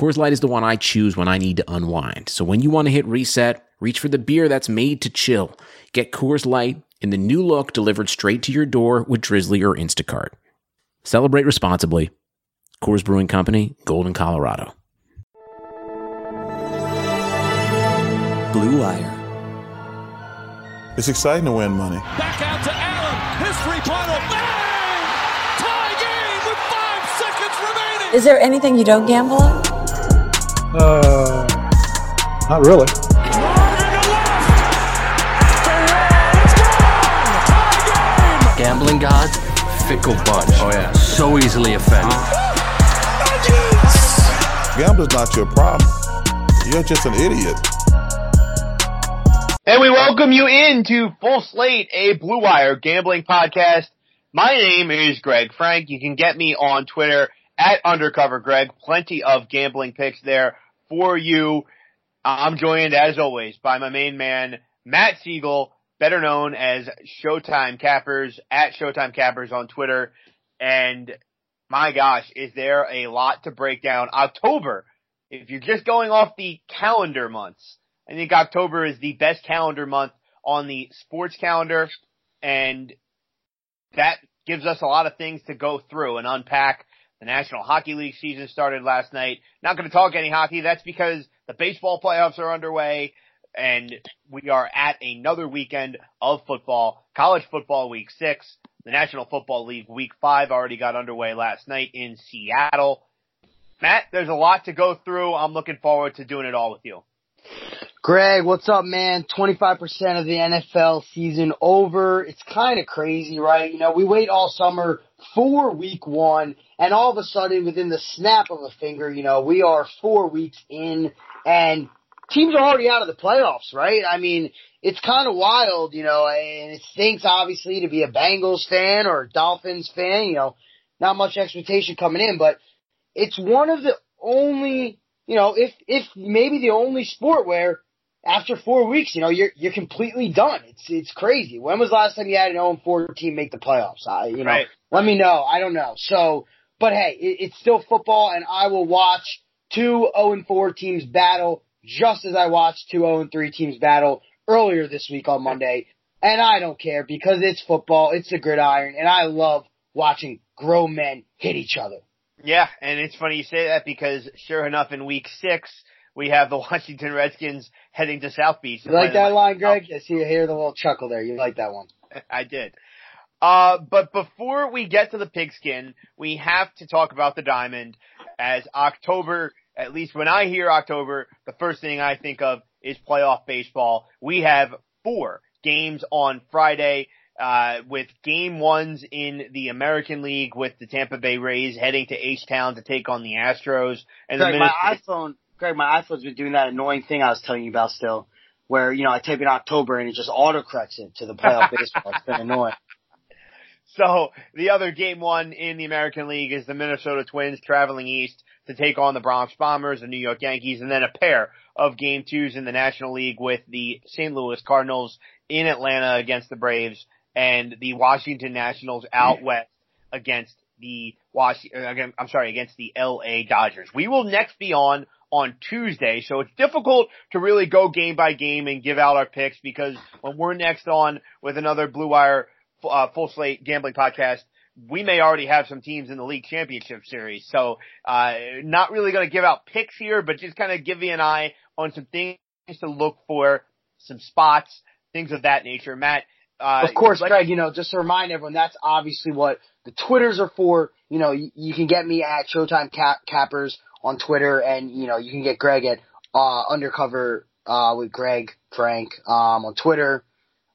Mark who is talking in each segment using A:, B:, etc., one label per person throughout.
A: Coors Light is the one I choose when I need to unwind. So when you want to hit reset, reach for the beer that's made to chill. Get Coors Light in the new look delivered straight to your door with Drizly or Instacart. Celebrate responsibly. Coors Brewing Company, Golden, Colorado.
B: Blue Wire.
C: It's exciting to win money.
D: Back out to Allen. His three-pointer. Bang! Tie game with five seconds remaining.
E: Is there anything you don't gamble on?
F: Uh, not really.
G: Gambling gods, fickle bunch. Oh yeah. So easily offended.
C: Gambling's not your problem. You're just an idiot.
H: And we welcome you into Full Slate, a Blue Wire gambling podcast. My name is Greg Frank. You can get me on Twitter at Undercover Greg. Plenty of gambling picks there for you. I'm joined as always by my main man, Matt Siegel, better known as Showtime Cappers at Showtime Cappers on Twitter. And my gosh, is there a lot to break down? October, if you're just going off the calendar months, I think October is the best calendar month on the sports calendar and that gives us a lot of things to go through and unpack. The National Hockey League season started last night. Not going to talk any hockey. That's because the baseball playoffs are underway and we are at another weekend of football. College football week six. The National Football League week five already got underway last night in Seattle. Matt, there's a lot to go through. I'm looking forward to doing it all with you.
I: Greg, what's up, man? 25% of the NFL season over. It's kind of crazy, right? You know, we wait all summer for week one, and all of a sudden, within the snap of a finger, you know, we are four weeks in, and teams are already out of the playoffs, right? I mean, it's kind of wild, you know, and it stinks, obviously, to be a Bengals fan or a Dolphins fan, you know, not much expectation coming in, but it's one of the only, you know, if, if maybe the only sport where after four weeks, you know, you're you're completely done. It's it's crazy. When was the last time you had an 0 4 team make the playoffs? I, you know,
H: Right.
I: let me know. I don't know. So, but hey, it, it's still football, and I will watch two 0 4 teams battle just as I watched two 0 3 teams battle earlier this week on Monday. And I don't care because it's football, it's the gridiron, and I love watching grown men hit each other.
H: Yeah, and it's funny you say that because sure enough, in week six, we have the Washington Redskins heading to South Beach.
I: You like that line, Greg? I see you hear the little chuckle there. You like that one.
H: I did. Uh, but before we get to the pigskin, we have to talk about the diamond as October, at least when I hear October, the first thing I think of is playoff baseball. We have four games on Friday, uh, with game ones in the American League with the Tampa Bay Rays heading to H-Town to take on the Astros. And the
I: Greg, my iPhone, Greg, my iPhone's been doing that annoying thing I was telling you about still, where, you know, I type in October and it just autocorrects it to the playoff baseball. It's been annoying.
H: So the other game one in the American League is the Minnesota Twins traveling east to take on the Bronx Bombers, the New York Yankees, and then a pair of game twos in the National League with the St. Louis Cardinals in Atlanta against the Braves and the Washington Nationals out west against the Wash, uh, again, I'm sorry, against the LA Dodgers. We will next be on on Tuesday, so it's difficult to really go game by game and give out our picks because when we're next on with another Blue Wire uh, full slate gambling podcast, we may already have some teams in the league championship series. So, uh, not really going to give out picks here, but just kind of give you an eye on some things to look for, some spots, things of that nature. Matt, uh,
I: Of course, Greg, you know, just to remind everyone, that's obviously what the Twitters are for. You know, you, you can get me at Showtime Cap, Cappers on Twitter and, you know, you can get Greg at, uh, Undercover, uh, with Greg Frank, um, on Twitter.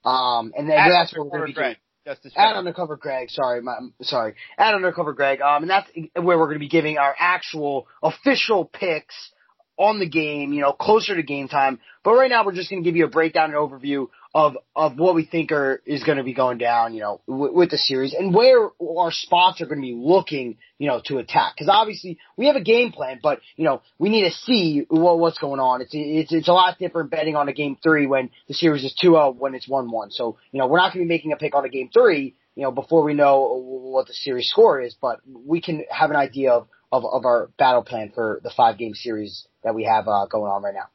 I: Um, and then that's where we're going to be
H: Greg, just to
I: At. Undercover Greg, sorry, my, sorry. At Undercover Greg, um, and that's where we're going to be giving our actual official picks on the game, you know, closer to game time. But right now, we're just going to give you a breakdown and overview of of what we think are is going to be going down, you know, w- with the series and where our spots are going to be looking, you know, to attack. Because obviously we have a game plan, but you know we need to see what, what's going on. It's it's it's a lot different betting on a game three when the series is 2-0 when it's one one. So you know we're not going to be making a pick on a game three, you know, before we know what the series score is, but we can have an idea of of, of our battle plan for the five game series that we have uh, going on right now.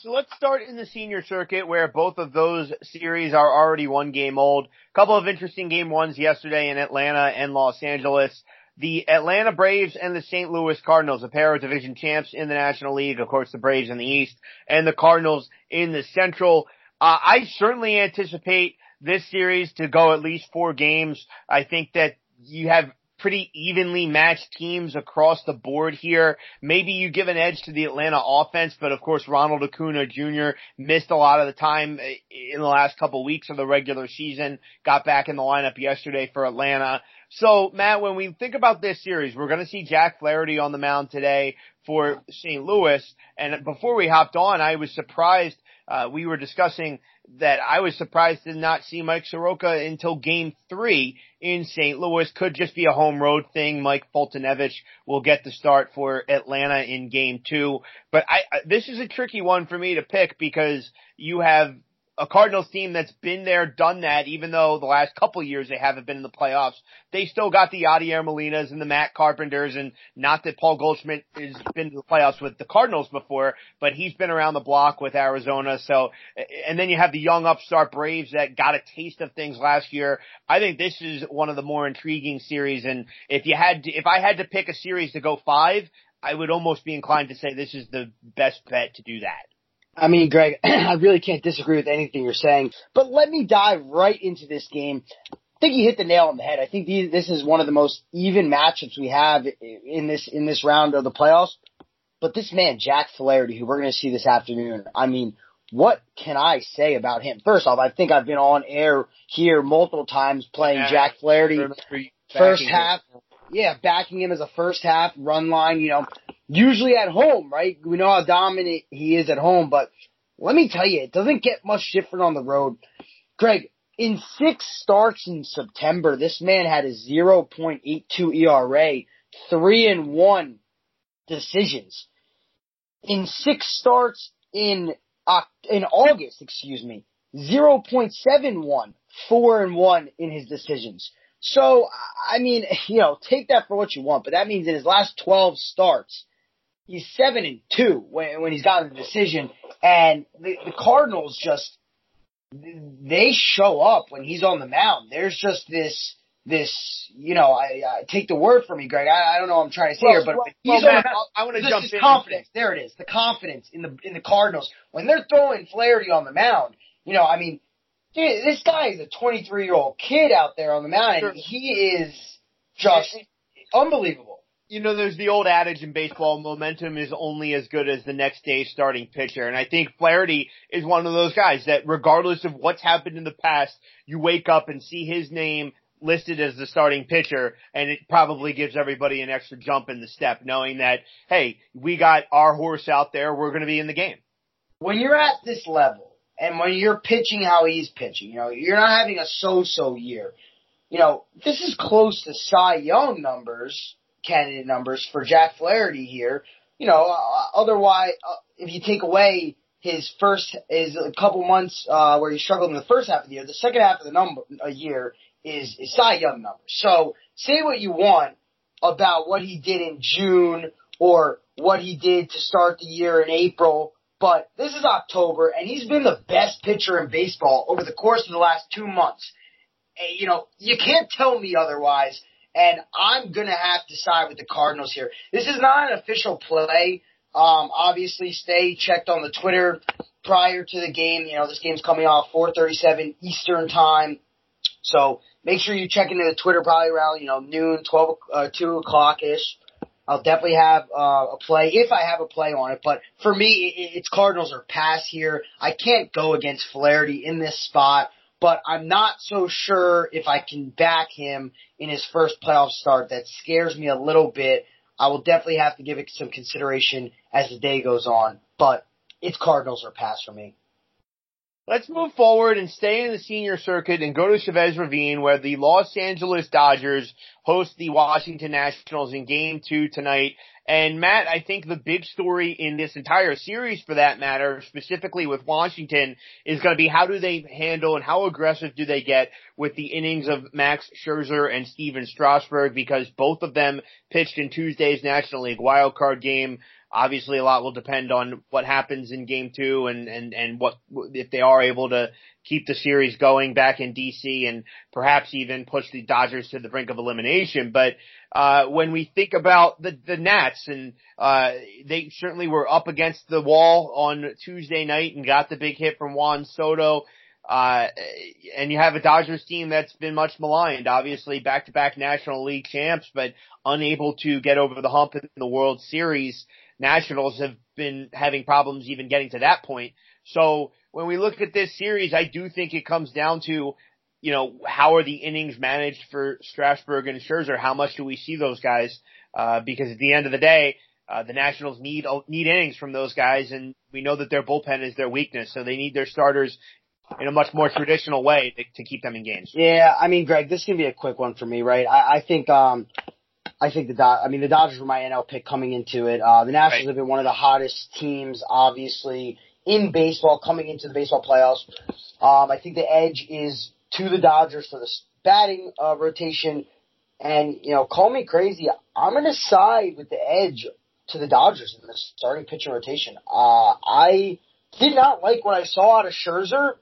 H: So let's start in the senior circuit where both of those series are already one game old. A Couple of interesting game ones yesterday in Atlanta and Los Angeles. The Atlanta Braves and the St. Louis Cardinals, a pair of division champs in the National League, of course the Braves in the East and the Cardinals in the Central. Uh, I certainly anticipate this series to go at least four games. I think that you have pretty evenly matched teams across the board here. Maybe you give an edge to the Atlanta offense, but of course Ronald Acuna Jr. missed a lot of the time eh, in the last couple weeks of the regular season, got back in the lineup yesterday for Atlanta. So Matt, when we think about this series, we're going to see Jack Flaherty on the mound today for St. Louis. And before we hopped on, I was surprised uh, we were discussing that I was surprised to not see Mike Soroka until game three in St. Louis. Could just be a home road thing. Mike Foltynewicz will get the start for Atlanta in game two. But I, this is a tricky one for me to pick because you have a Cardinals team that's been there, done that, even though the last couple years they haven't been in the playoffs. They still got the Yadier Molinas and the Matt Carpenters and not that Paul Goldschmidt has been to the playoffs with the Cardinals before, but he's been around the block with Arizona. So, and then you have the young upstart Braves that got a taste of things last year. I think this is one of the more intriguing series. And if you had to, if I had to pick a series to go five, I would almost be inclined to say this is the best bet to do that.
I: I mean, Greg, I really can't disagree with anything you're saying, but let me dive right into this game. I think you hit the nail on the head. I think these, this is one of the most even matchups we have in this in this round of the playoffs. But this man, Jack Flaherty, who we're going to see this afternoon, I mean, what can I say about him? First off, I think I've been on air here multiple times playing yeah, Jack Flaherty. First half, yeah, backing him as a first half run line. You know, usually at home, right? We know how dominant he is at home, but let me tell you, it doesn't get much different on the road. Greg, in six starts in September, this man had a 0.82 ERA, three and one decisions. In six starts in in August, excuse me, 0.71, four and one in his decisions. So, I mean, you know, take that for what you want, but that means in his last 12 starts, he's seven and two when, when he's gotten the decision. And the, the Cardinals just, they show up when he's on the mound. There's just this, this, you know, I, I take the word from me, Greg. I, I don't know what I'm trying to say well, here, but
H: well, he's well, on, I want to jump in.
I: confidence. There it is. The confidence in the in the Cardinals when they're throwing Flaherty on the mound. You know, I mean, dude, this guy is a 23 year old kid out there on the mound, sure. and he is just unbelievable
H: you know, there's the old adage in baseball, momentum is only as good as the next day's starting pitcher. And I think Flaherty is one of those guys that regardless of what's happened in the past, you wake up and see his name listed as the starting pitcher and it probably gives everybody an extra jump in the step knowing that, hey, we got our horse out there. We're going to be in the game.
I: When you're at this level and when you're pitching how he's pitching, you know, you're not having a so-so year. You know, this is close to Cy Young numbers candidate numbers for Jack Flaherty here. You know, uh, otherwise, uh, if you take away his first is a couple months uh, where he struggled in the first half of the year, the second half of the number a year is is Cy Young numbers. So say what you want about what he did in June or what he did to start the year in April, but this is October and he's been the best pitcher in baseball over the course of the last two months. You know, you can't tell me otherwise and I'm gonna have to side with the Cardinals here. This is not an official play. Um, obviously, stay checked on the Twitter prior to the game. You know, this game's coming off 4:37 Eastern time, so make sure you check into the Twitter probably around you know noon, 12, uh, two o'clock ish. I'll definitely have uh, a play if I have a play on it. But for me, it's Cardinals or pass here. I can't go against Flaherty in this spot but I'm not so sure if I can back him in his first playoff start. That scares me a little bit. I will definitely have to give it some consideration as the day goes on, but it's Cardinals or pass for me.
H: Let's move forward and stay in the senior circuit and go to Chavez Ravine where the Los Angeles Dodgers host the Washington Nationals in game two tonight. And Matt, I think the big story in this entire series for that matter, specifically with Washington, is going to be how do they handle and how aggressive do they get with the innings of Max Scherzer and Stephen Strasburg because both of them pitched in Tuesday's National League wildcard game. Obviously, a lot will depend on what happens in game two and, and, and what, if they are able to keep the series going back in DC and perhaps even push the Dodgers to the brink of elimination. But, uh, when we think about the, the Nats and, uh, they certainly were up against the wall on Tuesday night and got the big hit from Juan Soto. Uh, and you have a Dodgers team that's been much maligned, obviously back to back National League champs, but unable to get over the hump in the World Series. Nationals have been having problems even getting to that point. So when we look at this series, I do think it comes down to, you know, how are the innings managed for Strasburg and Scherzer? How much do we see those guys? Uh, because at the end of the day, uh, the Nationals need need innings from those guys, and we know that their bullpen is their weakness, so they need their starters in a much more traditional way to, to keep them in games.
I: Yeah, I mean, Greg, this can be a quick one for me, right? I, I think um, I think the Dod- I mean the Dodgers were my NL pick coming into it. Uh, the Nationals right. have been one of the hottest teams, obviously in baseball coming into the baseball playoffs. Um, I think the edge is to the Dodgers for the batting uh, rotation. And you know, call me crazy, I'm gonna side with the edge to the Dodgers in the starting pitching rotation. Uh, I did not like what I saw out of Scherzer,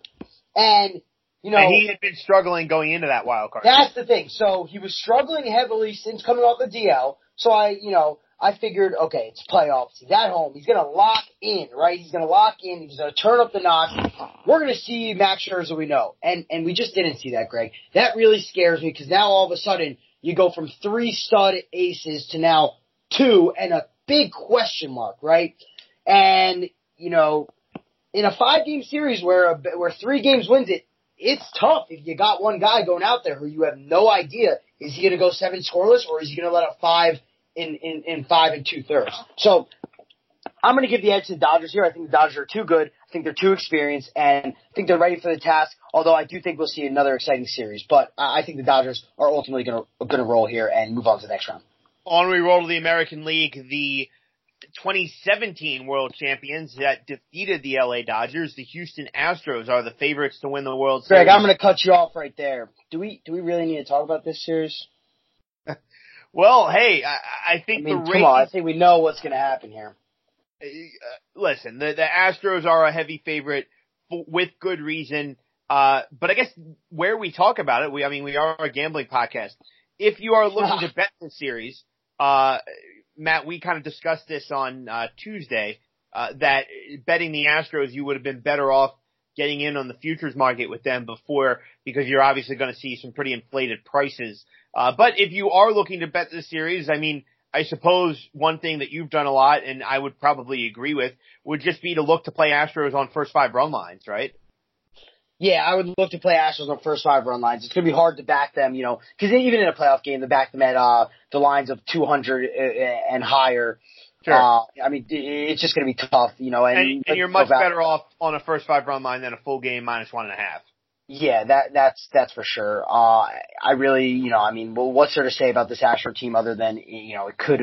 I: and you know,
H: and he had been struggling going into that wild card.
I: That's the thing. So he was struggling heavily since coming off the DL. So I, you know, I figured, okay, it's playoffs. He's at home. He's gonna lock in, right? He's gonna lock in. He's gonna turn up the notch. We're gonna see Max Scherzer we know, and and we just didn't see that, Greg. That really scares me because now all of a sudden you go from three stud aces to now two and a big question mark, right? And you know, in a five game series where a, where three games wins it, it's tough if you got one guy going out there who you have no idea is he going to go seven scoreless or is he going to let up five in, in, in five and two thirds. So I'm going to give the edge to the Dodgers here. I think the Dodgers are too good. I think they're too experienced, and I think they're ready for the task. Although I do think we'll see another exciting series, but I think the Dodgers are ultimately going to going to roll here and move on to the next round.
H: On we roll to the American League. The 2017 World Champions that defeated the LA Dodgers. The Houston Astros are the favorites to win the World
I: Series. Greg, I'm going to cut you off right there. Do we do we really need to talk about this series?
H: well, hey, I, I think
I: I mean,
H: the
I: come on, I think we know what's going to happen here.
H: Uh, listen, the the Astros are a heavy favorite f- with good reason. Uh, but I guess where we talk about it, we I mean we are a gambling podcast. If you are looking to bet the series, uh, Matt, we kind of discussed this on uh, Tuesday uh, that betting the Astros, you would have been better off getting in on the futures market with them before because you're obviously going to see some pretty inflated prices. Uh, but if you are looking to bet the series, I mean, I suppose one thing that you've done a lot, and I would probably agree with, would just be to look to play Astros on first five run lines, right?
I: Yeah, I would look to play Astros on first five run lines. It's going to be hard to back them, you know, because even in a playoff game, to back them at uh, the lines of 200 uh, and higher. Sure. Uh, I mean, it's just going to be tough, you know. And,
H: and, and you're much better off on a first five run line than a full game minus one and a half.
I: Yeah, that that's that's for sure. Uh, I really, you know, I mean, well, what's there to say about this Astro team other than you know it could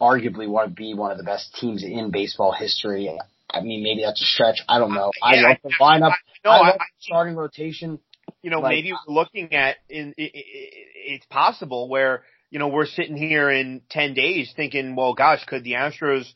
I: arguably want to be one of the best teams in baseball history. I mean, maybe that's a stretch. I don't know. I, yeah, I love the lineup. No, I I, starting rotation.
H: You know, like, maybe we're looking at in it, it, it's possible where you know we're sitting here in ten days thinking, well, gosh, could the Astros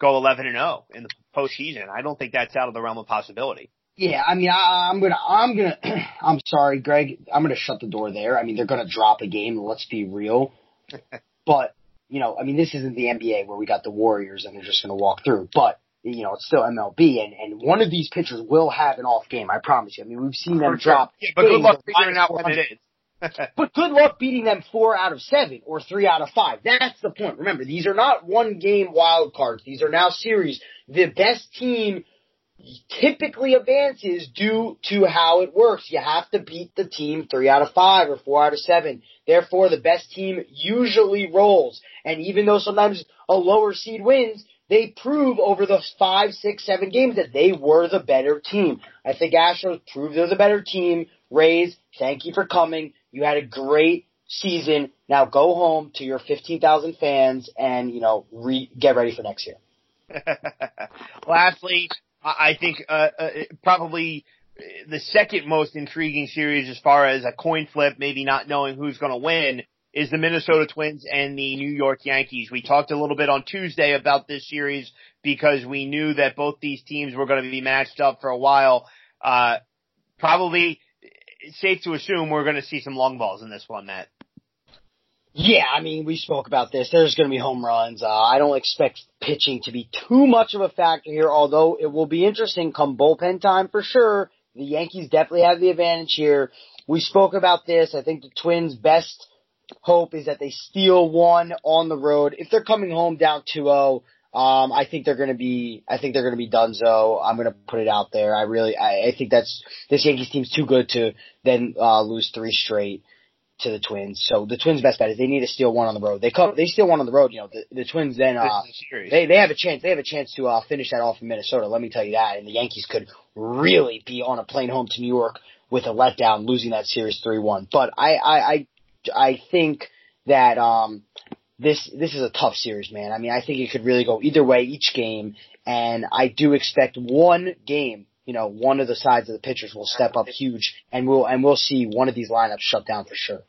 H: go eleven and zero in the postseason? I don't think that's out of the realm of possibility.
I: Yeah, I mean, I, I'm gonna, I'm gonna, I'm sorry, Greg. I'm gonna shut the door there. I mean, they're gonna drop a game. Let's be real. but you know, I mean, this isn't the NBA where we got the Warriors and they're just gonna walk through. But you know, it's still MLB, and, and one of these pitchers will have an off game. I promise you. I mean, we've seen them sure. drop.
H: Yeah, but good luck figuring out what it is.
I: but good luck beating them four out of seven or three out of five. That's the point. Remember, these are not one game wild cards. These are now series. The best team typically advances due to how it works. You have to beat the team three out of five or four out of seven. Therefore, the best team usually rolls. And even though sometimes a lower seed wins, they prove over the five, six, seven games that they were the better team. I think Astros proved they're the better team. Rays, thank you for coming. You had a great season. Now go home to your 15,000 fans and, you know, re- get ready for next year.
H: Lastly, I think uh, uh, probably the second most intriguing series as far as a coin flip, maybe not knowing who's going to win, is the Minnesota Twins and the New York Yankees. We talked a little bit on Tuesday about this series because we knew that both these teams were going to be matched up for a while. Uh, probably safe to assume we're going to see some long balls in this one, Matt.
I: Yeah, I mean, we spoke about this. There's going to be home runs. Uh, I don't expect pitching to be too much of a factor here, although it will be interesting come bullpen time for sure. The Yankees definitely have the advantage here. We spoke about this. I think the Twins' best hope is that they steal one on the road. If they're coming home down 2-0, um, I think they're going to be, I think they're going to be donezo. I'm going to put it out there. I really, I, I think that's, this Yankees team's too good to then, uh, lose three straight to the Twins. So the Twins' best bet is they need to steal one on the road. They come, they steal one on the road. You know, the, the Twins then uh, they they have a chance. They have a chance to uh, finish that off in Minnesota. Let me tell you that. And the Yankees could really be on a plane home to New York with a letdown, losing that series three one. But I I I, I think that um this this is a tough series, man. I mean, I think it could really go either way each game, and I do expect one game you know, one of the sides of the pitchers will step up huge and we'll, and we'll see one of these lineups shut down for sure.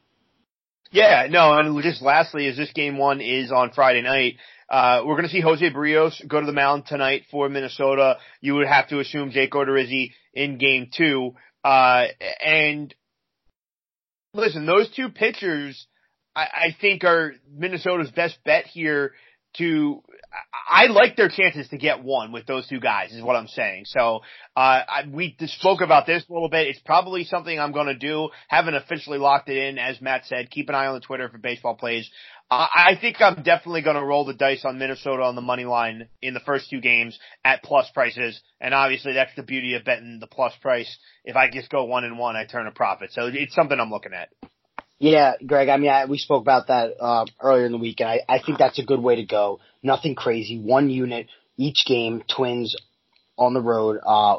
H: Yeah, no, and just lastly, as this game one is on Friday night, uh, we're going to see Jose Berrios go to the mound tonight for Minnesota. You would have to assume Jake Odorizzi in game two. Uh, and listen, those two pitchers, I, I think are Minnesota's best bet here to I like their chances to get one with those two guys is what I'm saying. So, uh, I, we spoke about this a little bit. It's probably something I'm going to do. Haven't officially locked it in. As Matt said, keep an eye on the Twitter for baseball plays. I think I'm definitely going to roll the dice on Minnesota on the money line in the first two games at plus prices. And obviously that's the beauty of betting the plus price. If I just go one and one, I turn a profit. So it's something I'm looking at.
I: Yeah, Greg. I mean, I, we spoke about that uh, earlier in the week, and I, I think that's a good way to go. Nothing crazy. One unit each game. Twins on the road. Uh,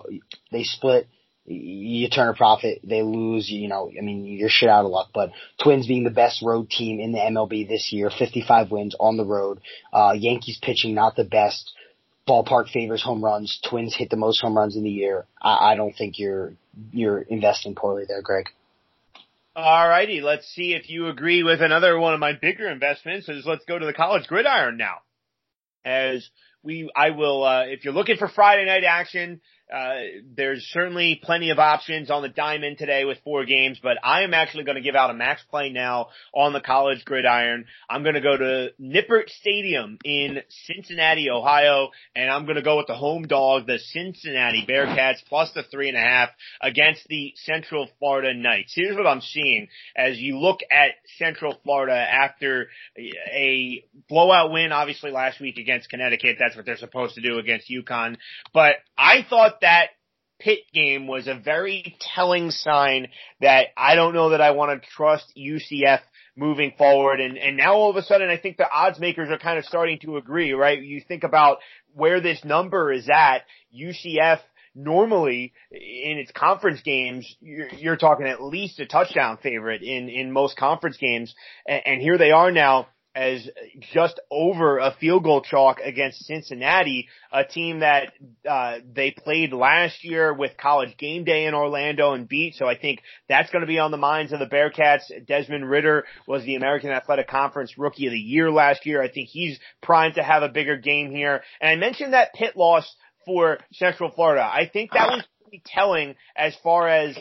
I: they split. You turn a profit. They lose. You know, I mean, you're shit out of luck. But Twins being the best road team in the MLB this year, 55 wins on the road. Uh, Yankees pitching not the best. Ballpark favors home runs. Twins hit the most home runs in the year. I, I don't think you're you're investing poorly there, Greg.
H: Alrighty, let's see if you agree with another one of my bigger investments is let's go to the college gridiron now. As we, I will, uh, if you're looking for Friday night action, uh, there's certainly plenty of options on the diamond today with four games, but I am actually going to give out a max play now on the college gridiron. I'm going to go to Nippert Stadium in Cincinnati, Ohio, and I'm going to go with the home dog, the Cincinnati Bearcats, plus the three and a half against the Central Florida Knights. Here's what I'm seeing as you look at Central Florida after a blowout win, obviously last week against Connecticut. That's what they're supposed to do against UConn. But I thought that Pitt game was a very telling sign that I don't know that I want to trust UCF moving forward. And, and now all of a sudden I think the odds makers are kind of starting to agree, right? You think about where this number is at, UCF normally in its conference games, you're, you're talking at least a touchdown favorite in, in most conference games. And, and here they are now as just over a field goal chalk against Cincinnati, a team that uh, they played last year with College Game Day in Orlando and beat. So I think that's going to be on the minds of the Bearcats. Desmond Ridder was the American Athletic Conference Rookie of the Year last year. I think he's primed to have a bigger game here. And I mentioned that Pitt loss for Central Florida. I think that was pretty telling as far as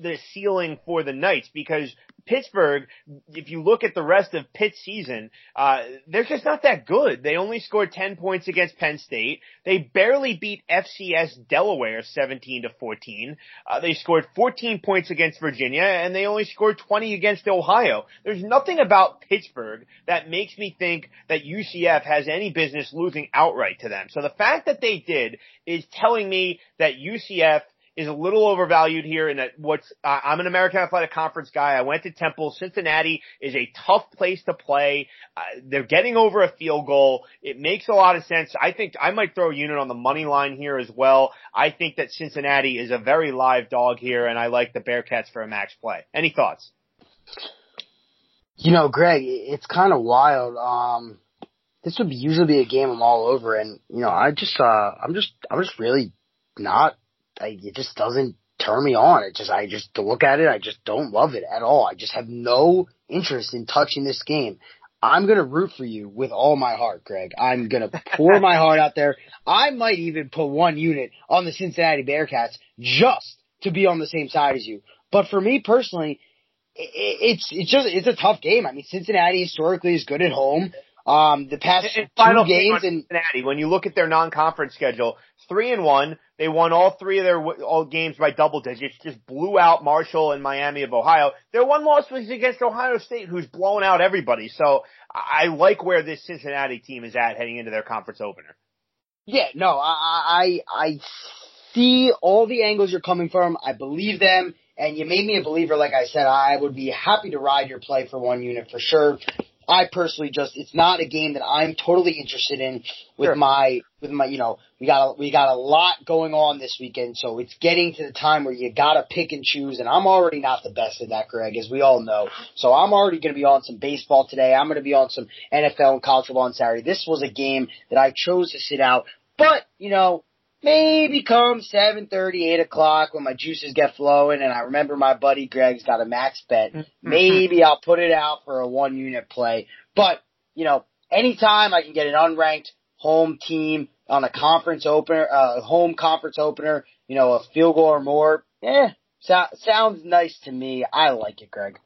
H: the ceiling for the Knights because Pittsburgh, if you look at the rest of Pitt's season, uh, they're just not that good. They only scored 10 points against Penn State. They barely beat FCS Delaware 17 to 14. Uh, they scored 14 points against Virginia and they only scored 20 against Ohio. There's nothing about Pittsburgh that makes me think that UCF has any business losing outright to them. So the fact that they did is telling me that UCF is a little overvalued here and that what's, uh, I'm an American Athletic Conference guy. I went to Temple. Cincinnati is a tough place to play. Uh, they're getting over a field goal. It makes a lot of sense. I think I might throw a unit on the money line here as well. I think that Cincinnati is a very live dog here and I like the Bearcats for a max play. Any thoughts?
I: You know, Greg, it's kind of wild. Um, this would be, usually be a game I'm all over, and you know, I just, uh, I'm just, I'm just really not I, it just doesn't turn me on. It just, I just to look at it, I just don't love it at all. I just have no interest in touching this game. I'm gonna root for you with all my heart, Greg. I'm gonna pour my heart out there. I might even put one unit on the Cincinnati Bearcats just to be on the same side as you. But for me personally, it's it's just it's a tough game. I mean, Cincinnati historically is good at home. Um, the past
H: and
I: two
H: final
I: games in
H: Cincinnati, when you look at their non-conference schedule, three and one, they won all three of their all games by double digits. Just blew out Marshall and Miami of Ohio. Their one loss was against Ohio State, who's blown out everybody. So I like where this Cincinnati team is at heading into their conference opener.
I: Yeah, no, I, I, I see all the angles you're coming from. I believe them, and you made me a believer. Like I said, I would be happy to ride your play for one unit for sure. I personally just it's not a game that I'm totally interested in with
H: Sure.
I: my with my you know we got a, we got a lot going on this weekend so it's getting to the time where you gotta pick and choose and I'm already not the best at that Greg as we all know. So I'm already going to be on some baseball today. I'm going to be on some NFL and college football on Saturday. This was a game that I chose to sit out but you know maybe come seven thirty, eight o'clock when my juices get flowing and I remember my buddy Greg's got a max bet. Maybe I'll put it out for a one unit play. But, you know, anytime I can get an unranked home team on a conference opener, uh, home conference opener, you know, a field goal or more, eh, so- sounds nice to me. I like it, Greg.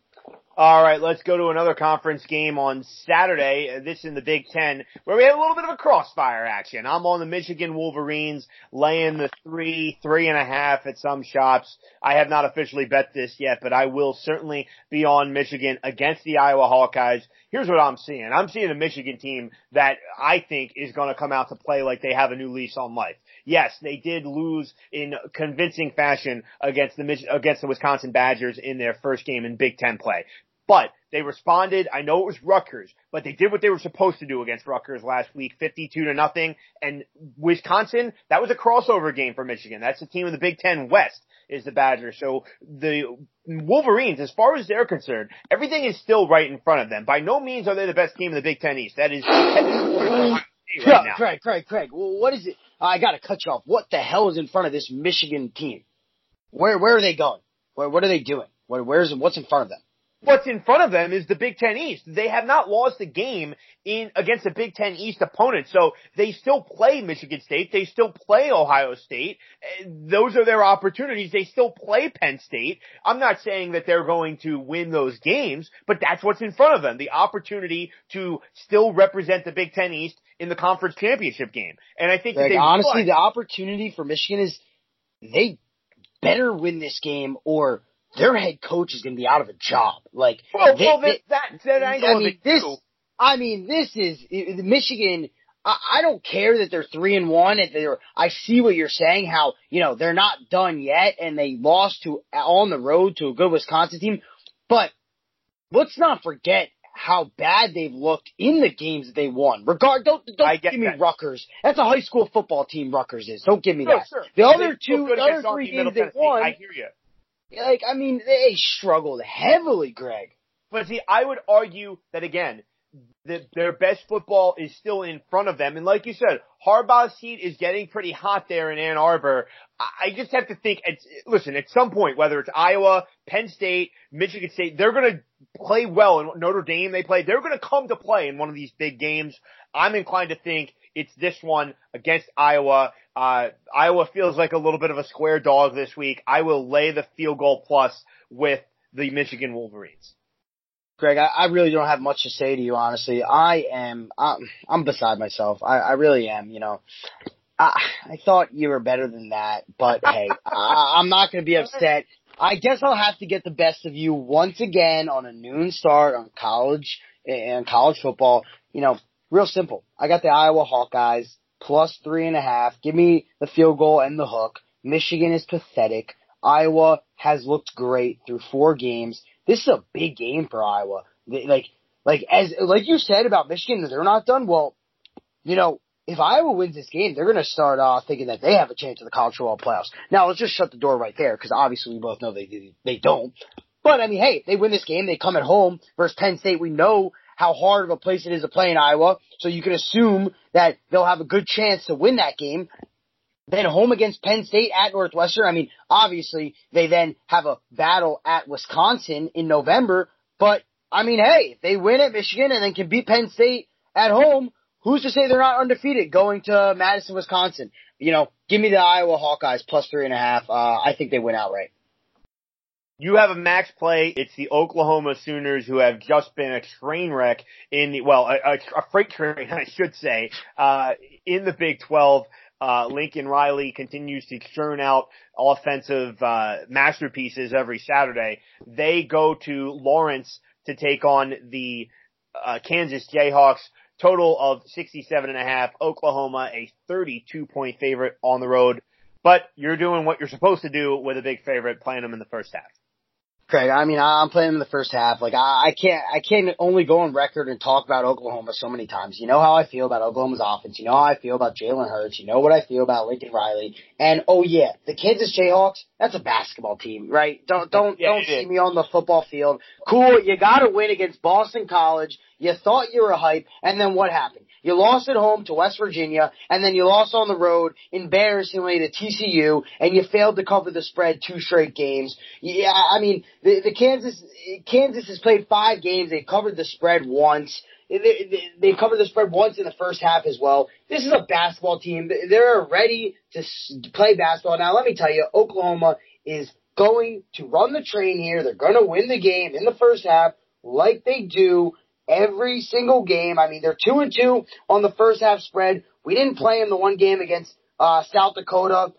H: All right, let's go to another conference game on Saturday. This in the Big Ten, where we had a little bit of a crossfire action. I'm on the Michigan Wolverines, laying the three, three and a half at some shops. I have not officially bet this yet, but I will certainly be on Michigan against the Iowa Hawkeyes. Here's what I'm seeing. I'm seeing a Michigan team that I think is going to come out to play like they have a new lease on life. Yes, they did lose in convincing fashion against the against the Wisconsin Badgers in their first game in Big Ten play. But they responded. I know it was Rutgers, but they did what they were supposed to do against Rutgers last week, 52 to nothing. And Wisconsin, that was a crossover game for Michigan. That's the team in the Big Ten West is the Badgers. So the Wolverines, as far as they're concerned, everything is still right in front of them. By no means are they the best team in the Big Ten East. That is, that is right now.
I: Craig, Craig, Craig, well, what is it? I gotta cut you off. What the hell is in front of this Michigan team? Where, where are they going? Where, what are they doing? Where, where's, what's in front of them?
H: What's in front of them is the Big Ten East. They have not lost a game in against a Big Ten East opponent, so they still play Michigan State. They still play Ohio State. Eh, Those are their opportunities. They still play Penn State. I'm not saying that they're going to win those games, but that's what's in front of them. The opportunity to still represent the Big Ten East in the conference championship game. And I think they
I: honestly,
H: won.
I: the opportunity for Michigan is they better win this game or their head coach is going to be out of a job. Like,
H: well,
I: they-
H: well,
I: they-
H: that, that, angle
I: I mean, this. I mean, this is the Michigan. I, I don't care that they're three and one. If they're, I see what you're saying. How you know they're not done yet, and they lost to on the road to a good Wisconsin team. But let's not forget how bad they've looked in the games that they won. Regard, don't don't give me
H: that.
I: Rutgers. That's a high school football team. Rutgers is. Don't give me
H: Sure,
I: that.
H: sure.
I: The
H: They
I: other two, the other three games they won,
H: I hear you.
I: Like I mean, they struggled heavily, Greg.
H: But see, I would argue that again, that their best football is still in front of them. And like you said, Harbaugh's seat is getting pretty hot there in Ann Arbor. I I just have to think, it's, listen, at some point, whether it's Iowa, Penn State, Michigan State, they're going to play well. And Notre Dame, they play, they're going to come to play in one of these big games. I'm inclined to think it's this one against Iowa. Uh, Iowa feels like a little bit of a square dog this week. I will lay the field goal plus with the Michigan Wolverines.
I: Greg, I, I really don't have much to say to you, honestly. I am, I'm, I'm beside myself. I, I really am, you know. I, I thought you were better than that, but hey, I, I'm not going to be upset. I guess I'll have to get the best of you once again on a noon start on college and college football. You know, real simple. I got the Iowa Hawkeyes plus three and a half. Give me the field goal and the hook. Michigan is pathetic. Iowa has looked great through four games. This is a big game for Iowa. They, like, like as like you said about Michigan, that they're not done. Well, you know, if Iowa wins this game, they're going to start off thinking that they have a chance at the college football playoffs. Now, let's just shut the door right there because obviously we both know they they don't. But I mean, hey, they win this game, they come at home versus Penn State. We know how hard of a place it is to play in Iowa, so you can assume that they'll have a good chance to win that game. Then home against Penn State at Northwestern. I mean, obviously they then have a battle at Wisconsin in November, but I mean, hey, if they win at Michigan and then can beat Penn State at home, who's to say they're not undefeated going to Madison, Wisconsin? You know, give me the Iowa Hawkeyes plus three and a half. Uh, I think they win outright.
H: You have a max play. It's the Oklahoma Sooners who have just been a train wreck in the, well, a, a freight train, I should say, uh, in the Big 12. Uh, Lincoln Riley continues to churn out offensive, uh, masterpieces every Saturday. They go to Lawrence to take on the, uh, Kansas Jayhawks. Total of 67 and a half. Oklahoma, a 32 point favorite on the road. But you're doing what you're supposed to do with a big favorite, playing them in the first half.
I: Craig, I mean, I'm playing in the first half. Like, I, I can't, I can't only go on record and talk about Oklahoma so many times. You know how I feel about Oklahoma's offense. You know how I feel about Jalen Hurts. You know what I feel about Lincoln Riley. And oh yeah, the Kansas Jayhawks, that's a basketball team, right? Don't, don't, yeah, don't see me on the football field. Cool, you gotta win against Boston College. You thought you were a hype, and then what happened? You lost at home to West Virginia, and then you lost on the road embarrassingly to TCU, and you failed to cover the spread two straight games. Yeah, I mean, the, the Kansas Kansas has played five games. They covered the spread once. They, they, they covered the spread once in the first half as well. This is a basketball team. They're ready to play basketball. Now, let me tell you, Oklahoma is going to run the train here. They're going to win the game in the first half like they do every single game. I mean, they're two and two on the first half spread. We didn't play in the one game against uh, South Dakota,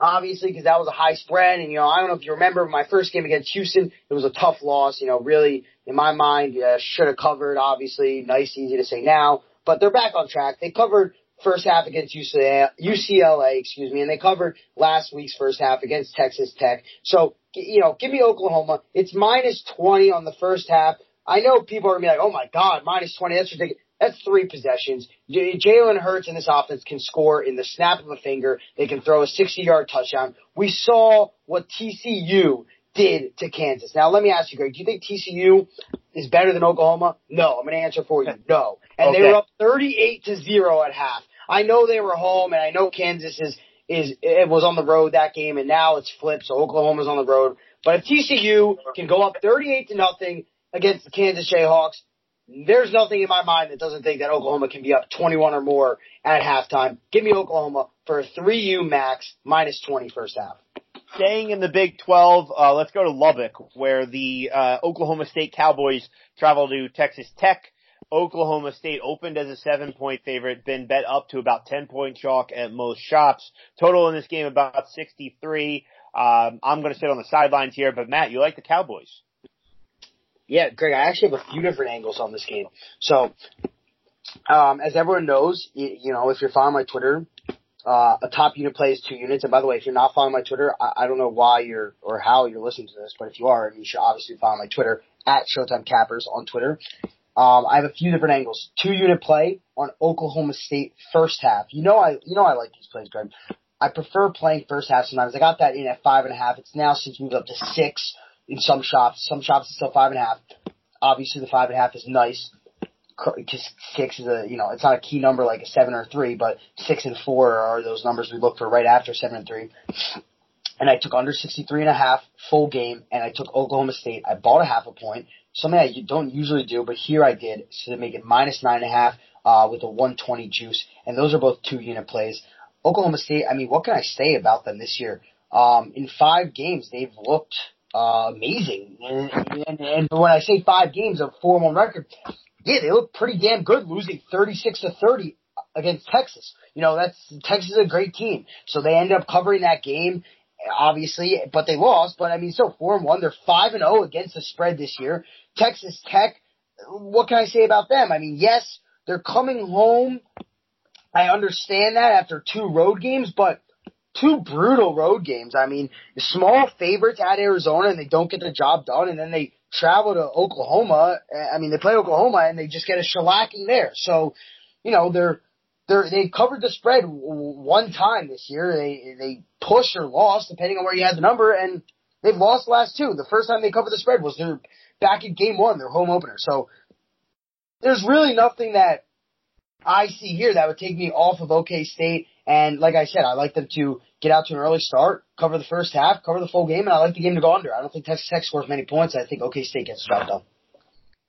I: obviously, because that was a high spread. And you know, I don't know if you remember my first game against Houston. It was a tough loss. You know, really, in my mind, uh, should have covered. Obviously, nice, easy to say now, but they're back on track. They covered first half against UCLA, UCLA, excuse me, and they covered last week's first half against Texas Tech. So, you know, give me Oklahoma. It's minus 20 on the first half. I know people are gonna be like, "Oh my God, minus twenty. That's ridiculous." That's three possessions. Jalen Hurts in this offense can score in the snap of a finger. They can throw a 60 yard touchdown. We saw what TCU did to Kansas. Now let me ask you, Greg, do you think TCU is better than Oklahoma? No. I'm going to answer for you. No. And okay. they were up 38 to zero at half. I know they were home and I know Kansas is, is, it was on the road that game and now it's flipped. So Oklahoma's on the road. But if TCU can go up 38 to nothing, against the Kansas Jayhawks, there's nothing in my mind that doesn't think that Oklahoma can be up 21 or more at halftime. Give me Oklahoma for a 3U max minus 20 first half.
H: Staying in the Big 12, uh, let's go to Lubbock, where the uh, Oklahoma State Cowboys travel to Texas Tech. Oklahoma State opened as a seven point favorite, been bet up to about 10 point chalk at most shops. Total in this game about 63. Um, I'm going to sit on the sidelines here, but Matt, you like the Cowboys?
I: Yeah, Greg, I actually have a few different angles on this game. So, um, as everyone knows, you, you know, if you're following my Twitter, uh, a top unit plays two units. And by the way, if you're not following my Twitter, I, I don't know why you're or how you're listening to this, but if you are, you should obviously follow my Twitter at Showtime Cappers on Twitter. Um, I have a few different angles. Two unit play on Oklahoma State first half. You know I you know I like these plays, Greg. I prefer playing first half sometimes. I got that in at five and a half. It's now since moved up to six in some shops. Some shops it's still five and a half. Obviously, the five and a half is nice because six is a you know it's not a key number like a seven or three, but six and four are those numbers we look for right after seven and three. And I took under 63 and a half full game, and I took Oklahoma State. I bought a half a point, something I don't usually do, but here I did, so to make it minus nine and a half uh, with a 120 juice. And those are both two unit plays. Oklahoma State, I mean, what can I say about them this year? Um, in five games, they've looked uh, amazing. And, and, and when I say five games of four one record, yeah, they look pretty damn good, losing thirty six to thirty against Texas. You know, that's Texas is a great team, so they ended up covering that game. Obviously, but they lost. But I mean, so four and one, they're five and zero against the spread this year. Texas Tech, what can I say about them? I mean, yes, they're coming home. I understand that after two road games, but two brutal road games. I mean, small favorites at Arizona and they don't get the job done, and then they travel to Oklahoma. Uh, I mean, they play Oklahoma and they just get a shellacking there. So, you know, they're they're they covered the spread one time this year. They they pushed or lost depending on where you had the number, and they've lost the last two. The first time they covered the spread was their back in game one, their home opener. So there's really nothing that I see here that would take me off of OK State. And like I said, I like them to get out to an early start, cover the first half, cover the full game, and I like the game to go under. I don't think Texas Tech scores many points. I think OK State gets job done.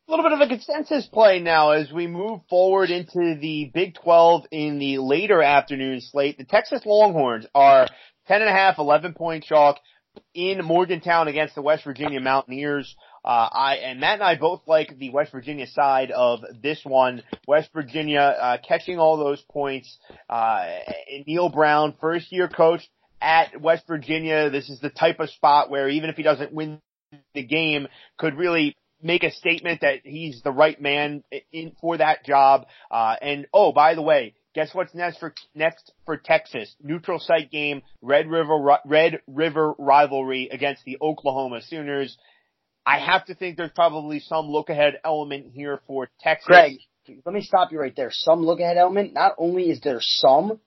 H: A little bit of a consensus play now as we move forward into the Big 12 in the later afternoon slate. The Texas Longhorns are 10 and a half, 11 point chalk in Morgantown against the West Virginia Mountaineers. Uh, I and Matt and I both like the West Virginia side of this one. West Virginia uh, catching all those points. Uh, Neal Brown, first year coach at West Virginia. This is the type of spot where even if he doesn't win the game, could really make a statement that he's the right man in for that job. Uh, and oh, by the way, guess what's next for next for Texas? Neutral site game, Red River Red River rivalry against the Oklahoma Sooners. I have to think there's probably some look ahead element here for Texas.
I: Greg, let me stop you right there. Some look ahead element. Not only is there some,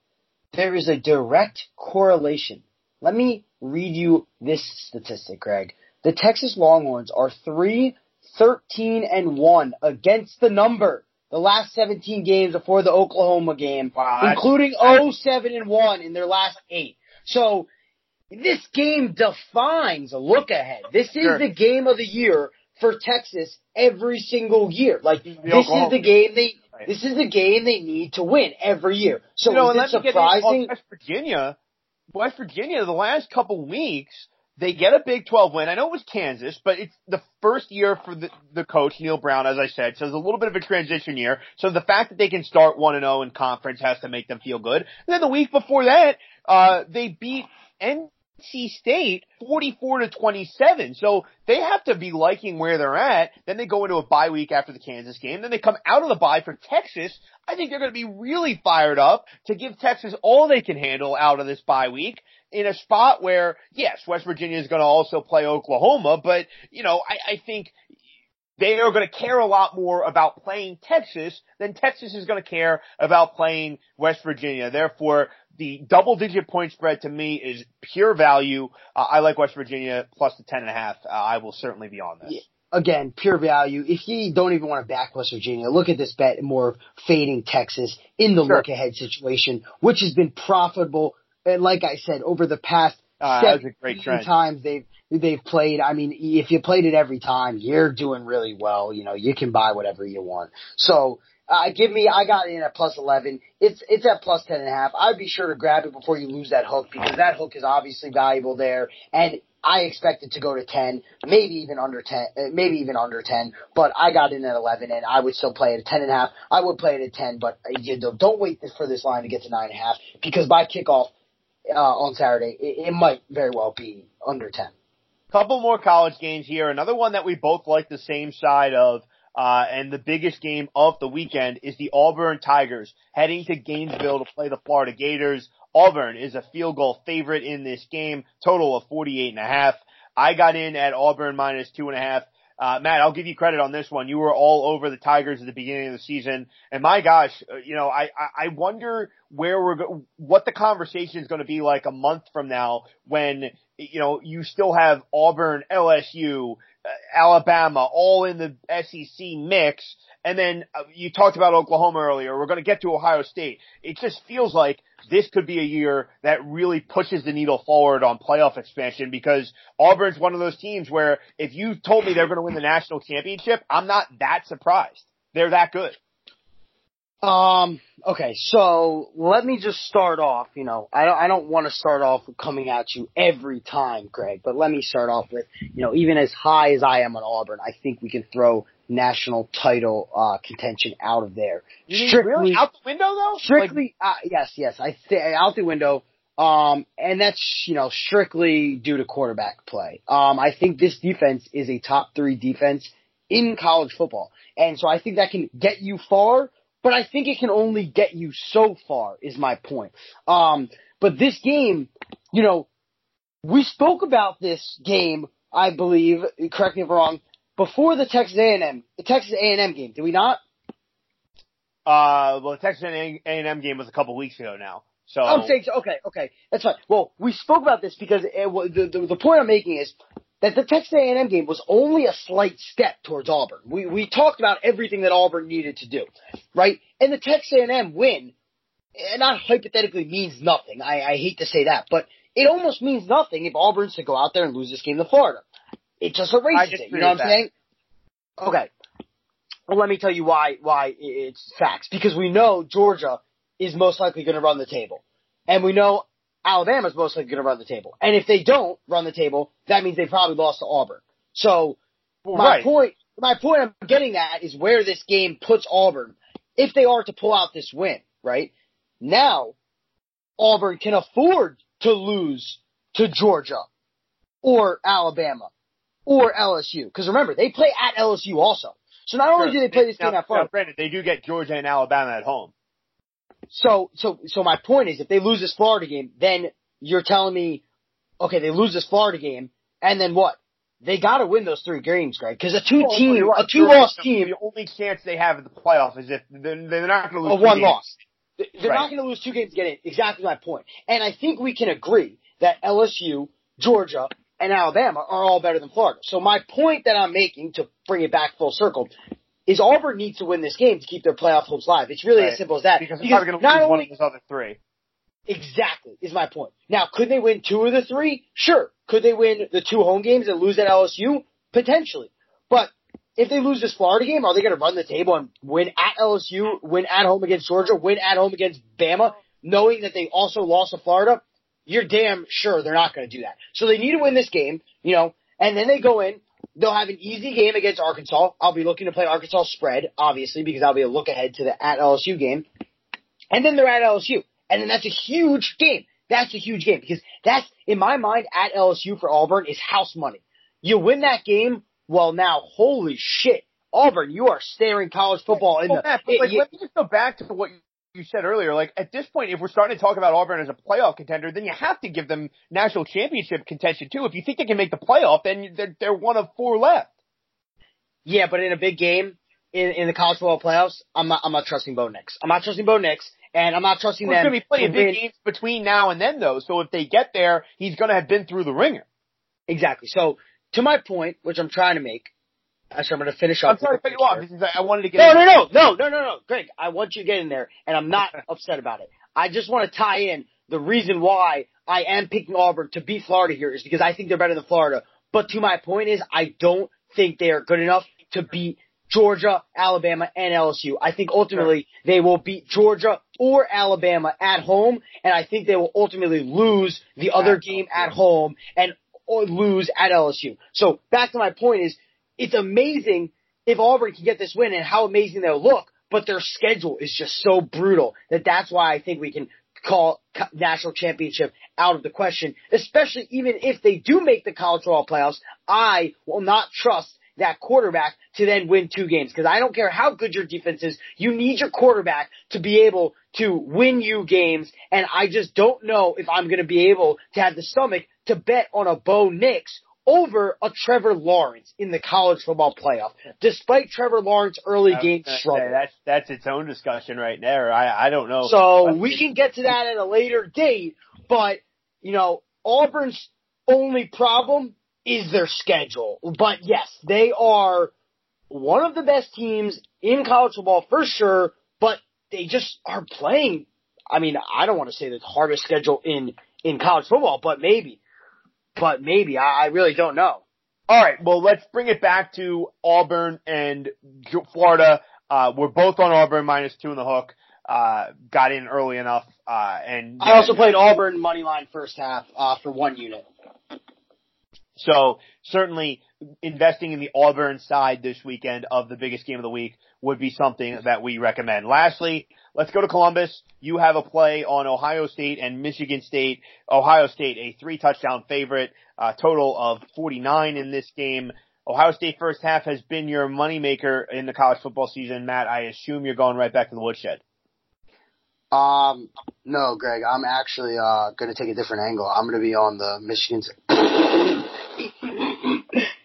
I: there is a direct correlation. Let me read you this statistic, Greg. The Texas Longhorns are 3, 13, and 1 against the number the last 17 games before the Oklahoma game, wow, including 07 and 1 in their last 8. So this game defines a look ahead. This is sure. the game of the year for Texas every single year. Like this is the game they this is the game they need to win every year. So you know, is it surprising?
H: West Virginia, West Virginia, the last couple weeks they get a Big 12 win. I know it was Kansas, but it's the first year for the, the coach, Neal Brown, as I said. So it's a little bit of a transition year. So the fact that they can start 1-0 in conference has to make them feel good. And then the week before that, uh, they beat NC State 44 to 27. So they have to be liking where they're at. Then they go into a bye week after the Kansas game. Then they come out of the bye for Texas. I think they're going to be really fired up to give Texas all they can handle out of this bye week in a spot where, yes, West Virginia is going to also play Oklahoma, but, you know, I, I think they are going to care a lot more about playing Texas than Texas is going to care about playing West Virginia. Therefore, the double digit point spread to me is pure value. Uh, I like West Virginia plus the ten and a half. Uh, I will certainly be on this. Yeah.
I: Again, pure value. If you don't even want to back West Virginia, look at this bet more fading Texas in the sure. look ahead situation, which has been profitable. And like I said, over the past uh, seven times they've they've played. I mean, if you played it every time, you're doing really well. You know, you can buy whatever you want. So uh, give me, I got in at plus 11. It's, it's at plus 10 and a half. I'd be sure to grab it before you lose that hook because that hook is obviously valuable there. And I expect it to go to 10, maybe even under 10, uh, maybe even under 10, but I got in at 11 and I would still play it at 10 and a half. I would play it at 10, but uh, you know, don't wait for this line to get to 9 and a half because by kickoff, uh, on Saturday, it, it might very well be under 10.
H: Couple more college games here. Another one that we both like the same side of uh, and the biggest game of the weekend is the Auburn Tigers heading to Gainesville to play the Florida Gators. Auburn is a field goal favorite in this game, total of 48 and a half. I got in at Auburn minus two and a half. Uh, Matt, I'll give you credit on this one. You were all over the Tigers at the beginning of the season, and my gosh, uh, you know, I I wonder where we're go- what the conversation is going to be like a month from now when you know you still have Auburn, LSU, Alabama, all in the SEC mix. And then uh, you talked about Oklahoma earlier. We're going to get to Ohio State. It just feels like this could be a year that really pushes the needle forward on playoff expansion because Auburn's one of those teams where if you told me they're going to win the national championship, I'm not that surprised. They're that good.
I: Um. Okay. So let me just start off. You know, I don't. I don't want to start off with coming at you every time, Greg. But let me start off with, you know, even as high as I am on Auburn, I think we can throw national title uh, contention out of there.
H: Mean really out the window though?
I: Strictly, uh, yes, yes. I say out the window. Um, and that's you know strictly due to quarterback play. Um, I think this defense is a top three defense in college football, and so I think that can get you far but I think it can only get you so far is my point. Um, but this game, you know, we spoke about this game, I believe, correct me if I'm wrong, before the Texas A&M, the Texas A&M game, did we not?
H: Uh, well, the Texas A&M game was a couple weeks ago now. So
I: I'm saying, okay, okay, that's fine. Well, we spoke about this because it, the, the the point I'm making is that the Texas A&M game was only a slight step towards Auburn. We we talked about everything that Auburn needed to do, right? And the Texas A&M win, not hypothetically means nothing. I, I hate to say that, but it almost means nothing if Auburn's to go out there and lose this game to Florida. It just erases it. You know what I'm saying? Okay. Well, let me tell you why why it's facts because we know Georgia is most likely going to run the table, and we know Alabama's most likely going to run the table. And if they don't run the table, that means they probably lost to Auburn. So my
H: right.
I: point, my point I'm getting at is where this game puts Auburn if they are to pull out this win, right? Now Auburn can afford to lose to Georgia or Alabama or LSU. Because remember, they play at LSU also. So not only do they play this
H: now,
I: game at Florida,
H: granted, they do get Georgia and Alabama at home.
I: So, so, so my point is, if they lose this Florida game, then you're telling me, okay, they lose this Florida game, and then what? They got to win those three games, Greg, because a two
H: well,
I: team,
H: right.
I: a two loss team.
H: The only chance they have in the playoff is if they're, they're not going to lose.
I: A one
H: games.
I: loss. They're
H: right.
I: not going to lose two games to get in. Exactly my point. And I think we can agree that LSU, Georgia, and Alabama are all better than Florida. So my point that I'm making to bring it back full circle is Auburn needs to win this game to keep their playoff hopes live. It's really
H: right.
I: as simple as that.
H: Because, because they're going to lose
I: only,
H: one of those other three.
I: Exactly, is my point. Now, could they win two of the three? Sure. Could they win the two home games and lose at LSU? Potentially. But if they lose this Florida game, are they going to run the table and win at LSU, win at home against Georgia, win at home against Bama, knowing that they also lost to Florida? You're damn sure they're not going to do that. So they need to win this game, you know, and then they go in. They'll have an easy game against Arkansas. I'll be looking to play Arkansas spread, obviously, because I'll be a look ahead to the at LSU game. And then they're at LSU. And then that's a huge game. That's a huge game because that's, in my mind, at LSU for Auburn is house money. You win that game, well now, holy shit. Auburn, you are staring college football in
H: oh,
I: the.
H: Matt, but like, it, let me just go back to what you said earlier. Like at this point, if we're starting to talk about Auburn as a playoff contender, then you have to give them national championship contention too. If you think they can make the playoff, then they're, they're one of four left.
I: Yeah, but in a big game in, in the college football playoffs, I'm not I'm not trusting Bo Nix. I'm not trusting Bo Nix, and I'm not trusting
H: There's
I: them.
H: going to be plenty of big games between now and then, though. So if they get there, he's going to have been through the ringer.
I: Exactly. So to my point, which I'm trying to make, actually I'm going to finish up.
H: I'm sorry to cut you off. This is, I wanted to get.
I: No,
H: in.
I: no, no, no, no, no, no, Greg. I want you to get in there, and I'm not upset about it. I just want to tie in the reason why I am picking Auburn to beat Florida here is because I think they're better than Florida. But to my point is, I don't think they are good enough to beat Georgia, Alabama, and LSU. I think ultimately they will beat Georgia or Alabama at home, and I think they will ultimately lose the other game at home and or lose at LSU. So back to my point is, it's amazing if Auburn can get this win and how amazing they'll look, but their schedule is just so brutal that that's why I think we can call national championship out of the question, especially even if they do make the college football playoffs. I will not trust that quarterback to then win two games because I don't care how good your defense is. You need your quarterback to be able to win you games. And I just don't know if I'm going to be able to have the stomach to bet on a Bo Nix over a Trevor Lawrence in the college football playoff, despite Trevor Lawrence early game struggle.
H: That's that's its own discussion right there. I I don't know.
I: So we can get to that at a later date, but you know, Auburn's only problem is their schedule. But yes, they are one of the best teams in college football for sure, but they just are playing I mean, I don't want to say the hardest schedule in in college football, but maybe. But maybe. I, I really don't know.
H: All right. Well, let's bring it back to Auburn and Florida. Uh, we're both on Auburn minus two in the hook. Uh, got in early enough, uh, and
I: I also played Auburn money line first half uh, for one unit.
H: So certainly investing in the Auburn side this weekend of the biggest game of the week would be something that we recommend. Lastly, let's go to Columbus. You have a play on Ohio State and Michigan State. Ohio State, a three touchdown favorite, uh, total of 49 in this game. Ohio State first half has been your moneymaker in the college football season. Matt, I assume you're going right back to the woodshed.
I: Um, no, Greg, I'm actually uh going to take a different angle. I'm going to be on the Michigan.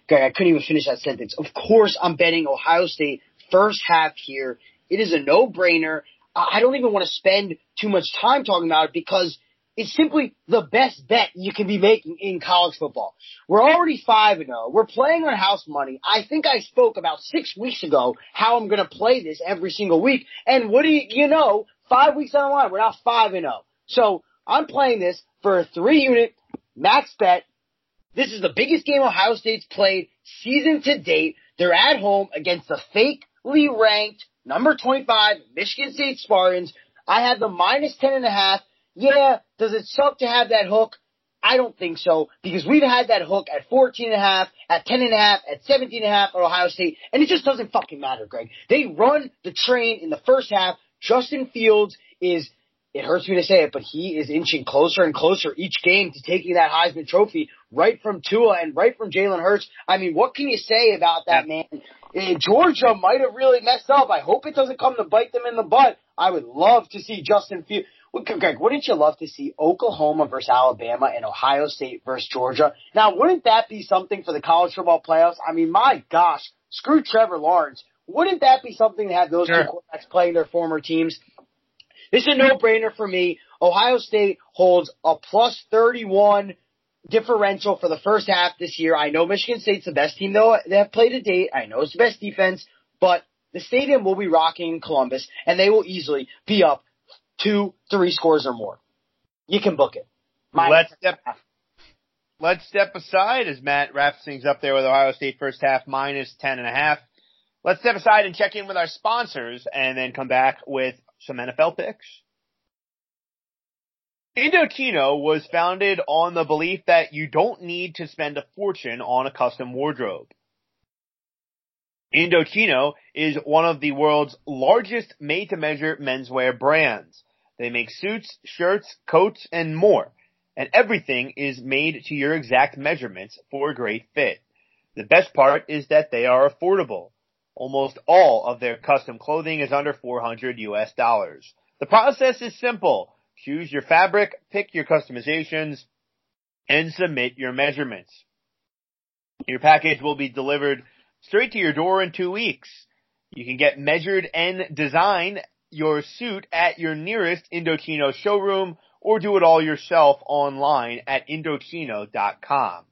I: Greg, I couldn't even finish that sentence. Of course, I'm betting Ohio State first half here. It is a no-brainer. I don't even want to spend too much time talking about it because it's simply the best bet you can be making in college football. We're already 5 and 0. We're playing on house money. I think I spoke about 6 weeks ago how I'm going to play this every single week. And what do you, you know, 5 weeks down the line, we're now 5 and 0. So, I'm playing this for a 3 unit max bet. This is the biggest game Ohio State's played season to date. They're at home against the fakely ranked number 25 Michigan State Spartans. I had the minus 10 and a half. Yeah, does it suck to have that hook? I don't think so because we've had that hook at 14 and a half, at 10 and a half, at 17 and a half at Ohio State, and it just doesn't fucking matter, Greg. They run the train in the first half. Justin Fields is, it hurts me to say it, but he is inching closer and closer each game to taking that Heisman trophy right from Tua and right from Jalen Hurts. I mean, what can you say about that man? And Georgia might have really messed up. I hope it doesn't come to bite them in the butt. I would love to see Justin Fields. Greg, wouldn't you love to see Oklahoma versus Alabama and Ohio State versus Georgia? Now, wouldn't that be something for the college football playoffs? I mean, my gosh, screw Trevor Lawrence. Wouldn't that be something to have those
H: Sure.
I: two quarterbacks playing their former teams? This is a no-brainer for me. Ohio State holds a plus 31 differential for the first half this year. I know Michigan State's the best team though they have played to date. I know it's the best defense, but the stadium will be rocking in Columbus and they will easily be up two, three scores or more. You can book it. Minus
H: Let's step let's step aside as Matt wraps things up there with Ohio State first half minus ten and a half. Let's step aside and check in with our sponsors and then come back with some NFL picks. Indochino was founded on the belief that you don't need to spend a fortune on a custom wardrobe. Indochino is one of the world's largest made-to-measure menswear brands. They make suits, shirts, coats, and more. And everything is made to your exact measurements for a great fit. The best part is that they are affordable. Almost all of their custom clothing is under 400 US dollars. The process is simple. Choose your fabric, pick your customizations, and submit your measurements. Your package will be delivered straight to your door in two weeks. You can get measured and design your suit at your nearest Indochino showroom or do it all yourself online at Indochino.com.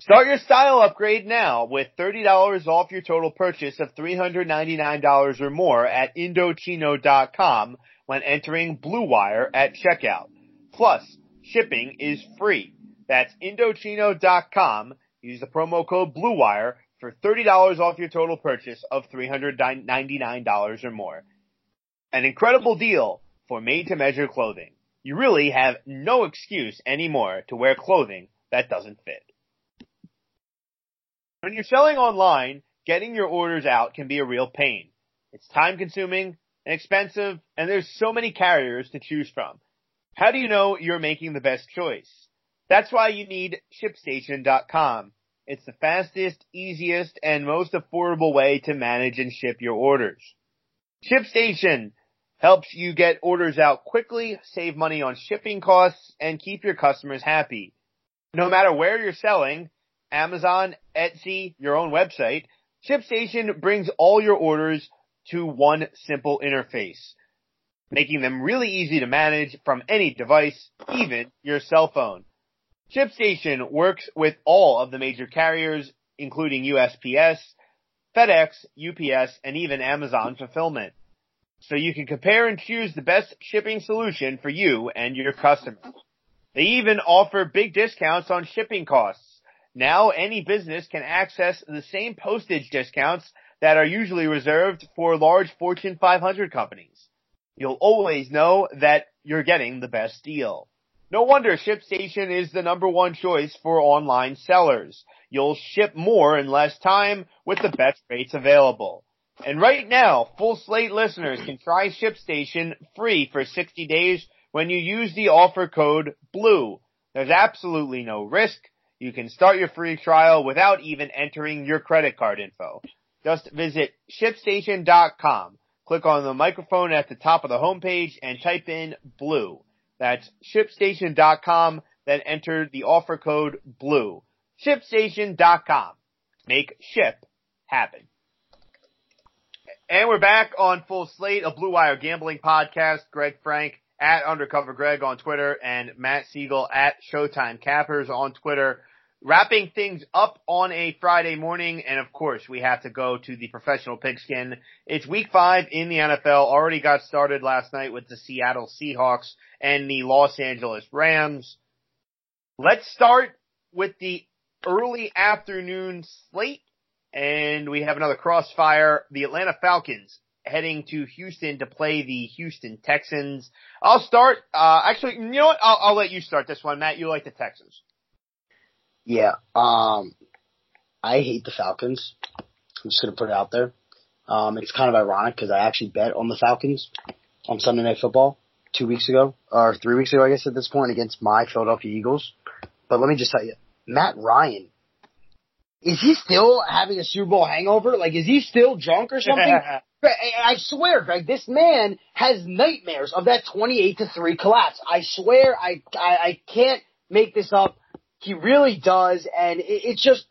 H: Start your style upgrade now with $30 off your total purchase of $399 or more at Indochino.com when entering Blue Wire at checkout. Plus, shipping is free. That's Indochino.com. Use the promo code Blue Wire for $30 off your total purchase of $399 or more. An incredible deal for made to measure clothing. You really have no excuse anymore to wear clothing that doesn't fit. When you're selling online, getting your orders out can be a real pain. It's time consuming and expensive, and there's so many carriers to choose from. How do you know you're making the best choice? That's why you need ShipStation.com. It's the fastest, easiest, and most affordable way to manage and ship your orders. ShipStation helps you get orders out quickly, save money on shipping costs, and keep your customers happy. No matter where you're selling, Amazon, Etsy, your own website, ShipStation brings all your orders to one simple interface, making them really easy to manage from any device, even your cell phone. ShipStation works with all of the major carriers, including USPS, FedEx, UPS, and even Amazon Fulfillment. So you can compare and choose the best shipping solution for you and your customers. They even offer big discounts on shipping costs. Now any business can access the same postage discounts that are usually reserved for large Fortune 500 companies. You'll always know that you're getting the best deal. No wonder ShipStation is the number one choice for online sellers. You'll ship more in less time with the best rates available. And right now, full slate listeners can try ShipStation free for 60 days when you use the offer code BLUE. There's absolutely no risk. You can start your free trial without even entering your credit card info. Just visit shipstation.com. Click on the microphone at the top of the homepage and type in BLUE. That's shipstation.com, then enter the offer code BLUE. Shipstation.com. Make ship happen. And we're back on Full Slate, a Blue Wire gambling podcast. Greg Frank at Undercover Greg on Twitter and Matt Siegel at Showtime Cappers on Twitter. Wrapping things up on a Friday morning, and of course we have to go to the professional pigskin. It's week five in the NFL, already got started last night with the Seattle Seahawks and the Los Angeles Rams. Let's start with the early afternoon slate, and we have another crossfire. The Atlanta Falcons heading to Houston to play the Houston Texans. I'll start, uh, actually, you know what? I'll, I'll let you start this one, Matt. You like the Texans.
I: Yeah. Um, I hate the Falcons. I'm just gonna put it out there. Um, it's kind of ironic because I actually bet on the Falcons on Sunday Night Football two weeks ago or three weeks ago, I guess at this point against my Philadelphia Eagles. But let me just tell you, Matt Ryan, is he still having a Super Bowl hangover? Like, is he still drunk or something? I swear, Greg, this man has nightmares of that 28 to 3 collapse. I swear, I, I, I can't make this up. He really does, and it, it's just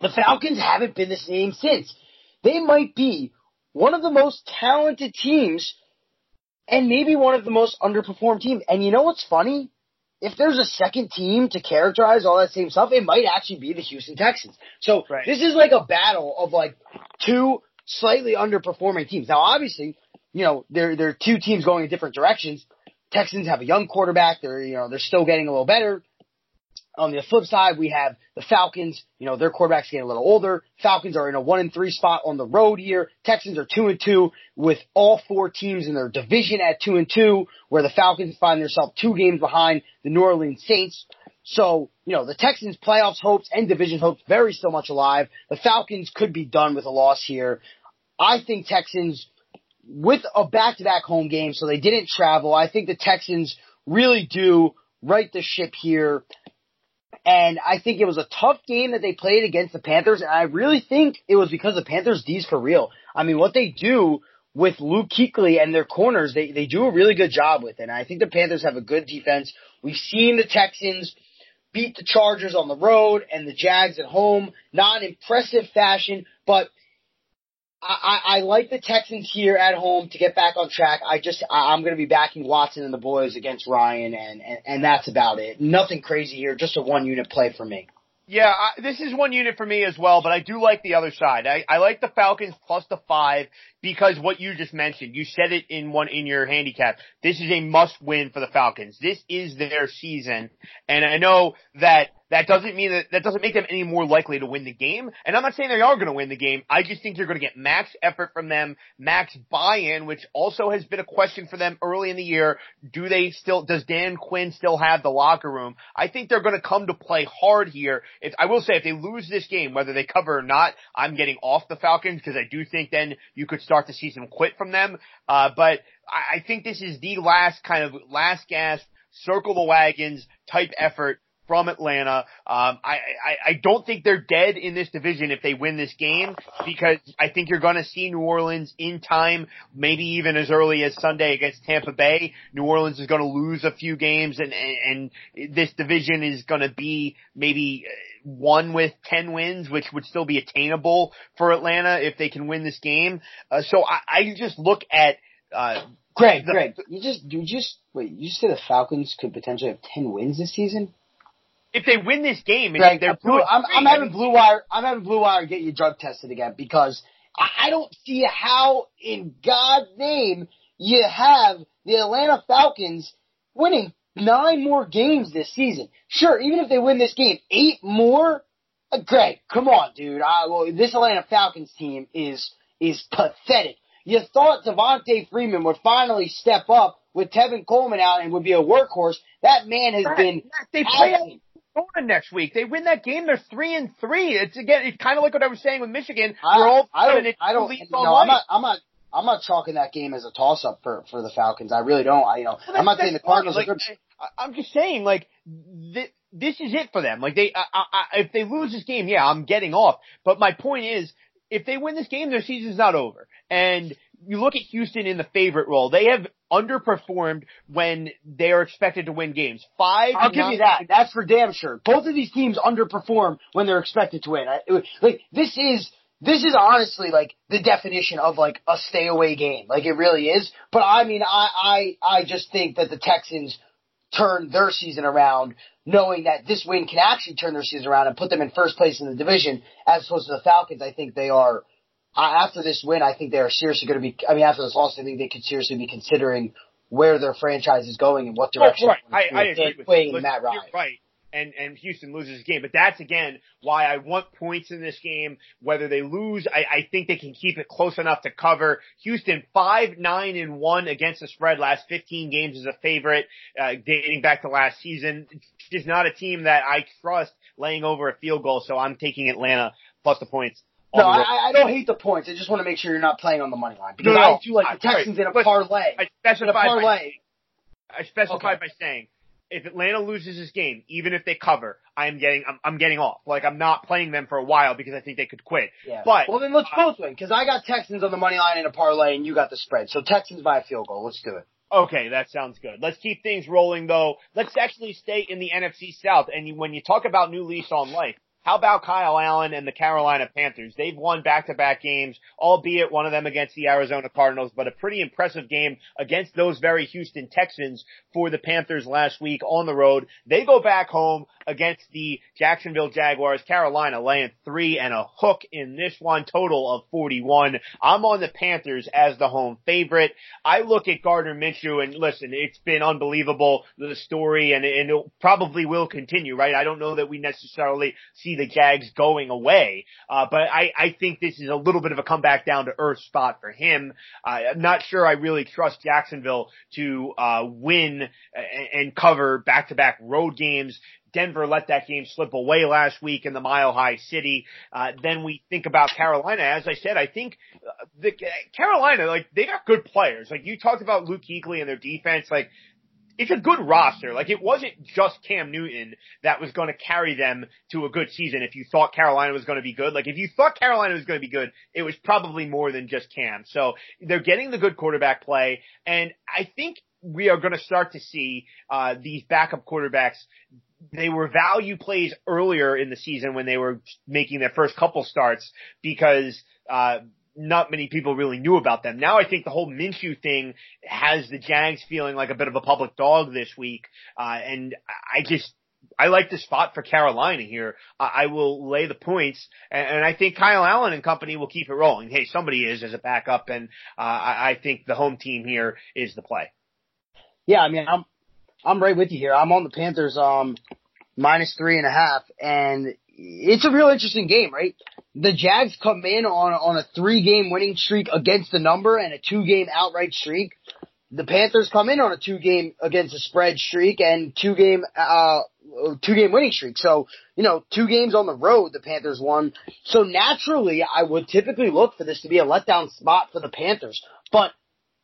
I: the Falcons haven't been the same since. They might be one of the most talented teams and maybe one of the most underperformed teams. And you know what's funny? If there's a second team to characterize all that same stuff, it might actually be the Houston Texans. So
H: Right.
I: this is like a battle of like two slightly underperforming teams. Now obviously, you know, they're they're two teams going in different directions. Texans have a young quarterback. They're you know they're still getting a little better. On the flip side, we have the Falcons. You know their quarterbacks getting a little older. Falcons are in a one and three spot on the road here. Texans are two and two with all four teams in their division at two and two, where the Falcons find themselves two games behind the New Orleans Saints. So, you know, the Texans playoffs hopes and division hopes very still much alive. The Falcons could be done with a loss here. I think Texans with a back-to-back home game, so they didn't travel. I think the Texans really do right the ship here. And I think it was a tough game that they played against the Panthers, and I really think it was because the Panthers D's for real. I mean, what they do with Luke Kuechly and their corners, they, they do a really good job with it. And I think the Panthers have a good defense. We've seen the Texans beat the Chargers on the road and the Jags at home, not impressive fashion, but I, I, I like the Texans here at home to get back on track. I just I, I'm going to be backing Watson and the boys against Ryan, and, and and that's about it. Nothing crazy here, just a one unit play for me.
H: Yeah, I, this is one unit for me as well, but I do like the other side. I, I like the Falcons plus the five because what you just mentioned, you said it in one in your handicap. This is a must win for the Falcons. This is their season, and I know that that doesn't mean that that doesn't make them any more likely to win the game. And I'm not saying they are going to win the game. I just think you're going to get max effort from them, max buy-in, which also has been a question for them early in the year. Do they still? Does Dan Quinn still have the locker room? I think they're going to come to play hard here. If I will say, if they lose this game, whether they cover or not, I'm getting off the Falcons because I do think then you could start to see some quit from them. Uh, but I, I think this is the last kind of last gasp, circle the wagons type effort from Atlanta. Um, I, I, I don't think they're dead in this division if they win this game because I think you're going to see New Orleans in time, maybe even as early as Sunday against Tampa Bay. New Orleans is going to lose a few games and, and, and this division is going to be maybe uh, one with 10 wins, which would still be attainable for Atlanta if they can win this game. Uh, so I, I just look at, uh,
I: Greg,
H: The-
I: Greg, you just you just wait. You just said the Falcons could potentially have ten wins this season.
H: If they win this game, and
I: Greg,
H: they're
I: I'm, blue, I'm, I'm having blue wire. I'm having blue wire get you drug tested again because I, I don't see how, in God's name, you have the Atlanta Falcons winning nine more games this season. Sure, even if they win this game, eight more. Uh, Greg, come on, dude. I, well, this Atlanta Falcons team is is pathetic. You thought Devonta Freeman would finally step up with Tevin Coleman out and would be a workhorse. That man has been.
H: They play. Arizona next week. They win that game. They're three and three. It's again. It's kind of like what I was saying with Michigan.
I: I,
H: We're all
I: I don't. I don't. No, I'm not. I'm not. I'm not chalking that game as a toss up for for the Falcons. I really don't. I you know.
H: Well,
I: I'm not saying the. Cardinals
H: Like,
I: are good.
H: I, I'm just saying, like, th- this is it for them. Like, they, I, I- if they lose this game, yeah, I'm getting off. But my point is, if they win this game, their season's not over. And you look at Houston in the favorite role. They have underperformed when they are expected to win games. Five.
I: I'll give you that. That's for damn sure. Both of these teams underperform when they're expected to win. I, it- like this is this is honestly like the definition of like a stay away game. Like it really is. But I mean, I I I just think that the Texans turn their season around, knowing that this win can actually turn their season around and put them in first place in the division, as opposed to the Falcons. I think they are. Uh, after this win, I think they are seriously going to be. I mean, after this loss, I think they could seriously be considering where their franchise is going and what
H: Oh,
I: direction.
H: right.
I: they're
H: I, I agree with you. Listen,
I: Matt Ryan.
H: You're right. And and Houston loses the game, but that's again why I want points in this game. Whether they lose, I, I think they can keep it close enough to cover. Houston five nine and one against the spread last fifteen games as a favorite, uh, dating back to last season. It's just not a team that I trust laying over a field goal, so I'm taking Atlanta plus the points.
I: No,
H: the.
I: I, I don't hate the points. I just want to make sure you're not playing on the money line because
H: No, no,
I: I do like the
H: I-
I: Texans in a parlay.
H: I
I: In a
H: specified by
I: parlay.
H: I specified
I: Okay.
H: by saying if Atlanta loses this game, even if they cover, I'm getting I'm, I'm getting off. Like I'm not playing them for a while because I think they could quit.
I: Yeah.
H: But
I: well, then let's both win because I got Texans on the money line in a parlay and you got the spread. So Texans by a field goal. Let's do it.
H: Okay, that sounds good. Let's keep things rolling though. Let's actually stay in the NFC South. And you- when you talk about new lease on life, how about Kyle Allen and the Carolina Panthers? They've won back-to-back games, albeit one of them against the Arizona Cardinals, but a pretty impressive game against those very Houston Texans for the Panthers last week on the road. They go back home against the Jacksonville Jaguars. Carolina laying three and a hook in this one, total of 41. I'm on the Panthers as the home favorite. I look at Gardner Minshew and listen, it's been unbelievable, the story, and, and it probably will continue, right? I don't know that we necessarily see the Jags going away, uh, but I, I think this is a little bit of a comeback down to earth spot for him. Uh, I'm not sure I really trust Jacksonville to, uh, win and, and cover back-to-back road games. Denver let that game slip away last week in the Mile High City. Uh, then we think about Carolina. As I said, I think uh, the Carolina, like they got good players. Like you talked about Luke Kuechly and their defense. Like it's a good roster. Like it wasn't just Cam Newton that was going to carry them to a good season. If you thought Carolina was going to be good, like if you thought Carolina was going to be good, it was probably more than just Cam. So they're getting the good quarterback play, and I think we are going to start to see uh, these backup quarterbacks they were value plays earlier in the season when they were making their first couple starts because uh not many people really knew about them. Now I think the whole Minshew thing has the Jags feeling like a bit of a public dog this week. Uh and I just I like the spot for Carolina here. I I will lay the points, and, and I think Kyle Allen and company will keep it rolling. Hey, somebody is as a backup, and uh, I, I think the home team here is the play.
I: Yeah, I mean, I'm I'm right with you here. I'm on the Panthers um minus three and a half, and it's a real interesting game, right? The Jags come in on on a three game winning streak against the number and a two game outright streak. The Panthers come in on a two game against the spread streak and two game uh two game winning streak. So, you know, two games on the road the Panthers won. So naturally I would typically look for this to be a letdown spot for the Panthers. But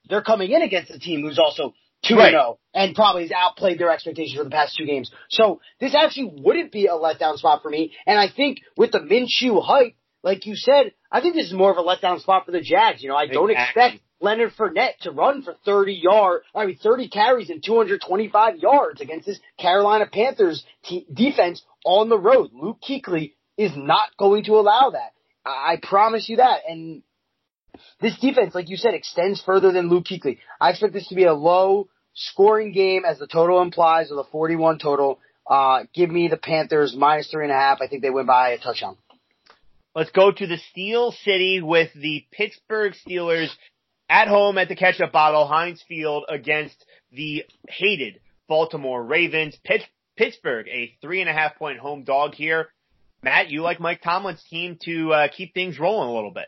I: they're coming in against a team who's also two
H: Right.
I: and zero, and probably has outplayed their expectations for the past two games. So this actually wouldn't be a letdown spot for me. And I think with the Minshew hype, like you said, I think this is more of a letdown spot for the Jags. You know, I don't
H: Exactly.
I: expect Leonard Fournette to run for 30 yard, I mean 30 carries and 225 yards against this Carolina Panthers te- defense on the road. Luke Kuechly is not going to allow that. I I promise you that. And this defense, like you said, extends further than Luke Kuechly. I expect this to be a low scoring game as the total implies with a 41 total. Uh, give me the Panthers minus three and a half. I think they win by a touchdown.
H: Let's go to the Steel City with the Pittsburgh Steelers at home at the ketchup bottle, Heinz Field against the hated Baltimore Ravens. Pitts, Pittsburgh, a three and a half point home dog here. Matt, you like Mike Tomlin's team to uh, keep things rolling a little bit.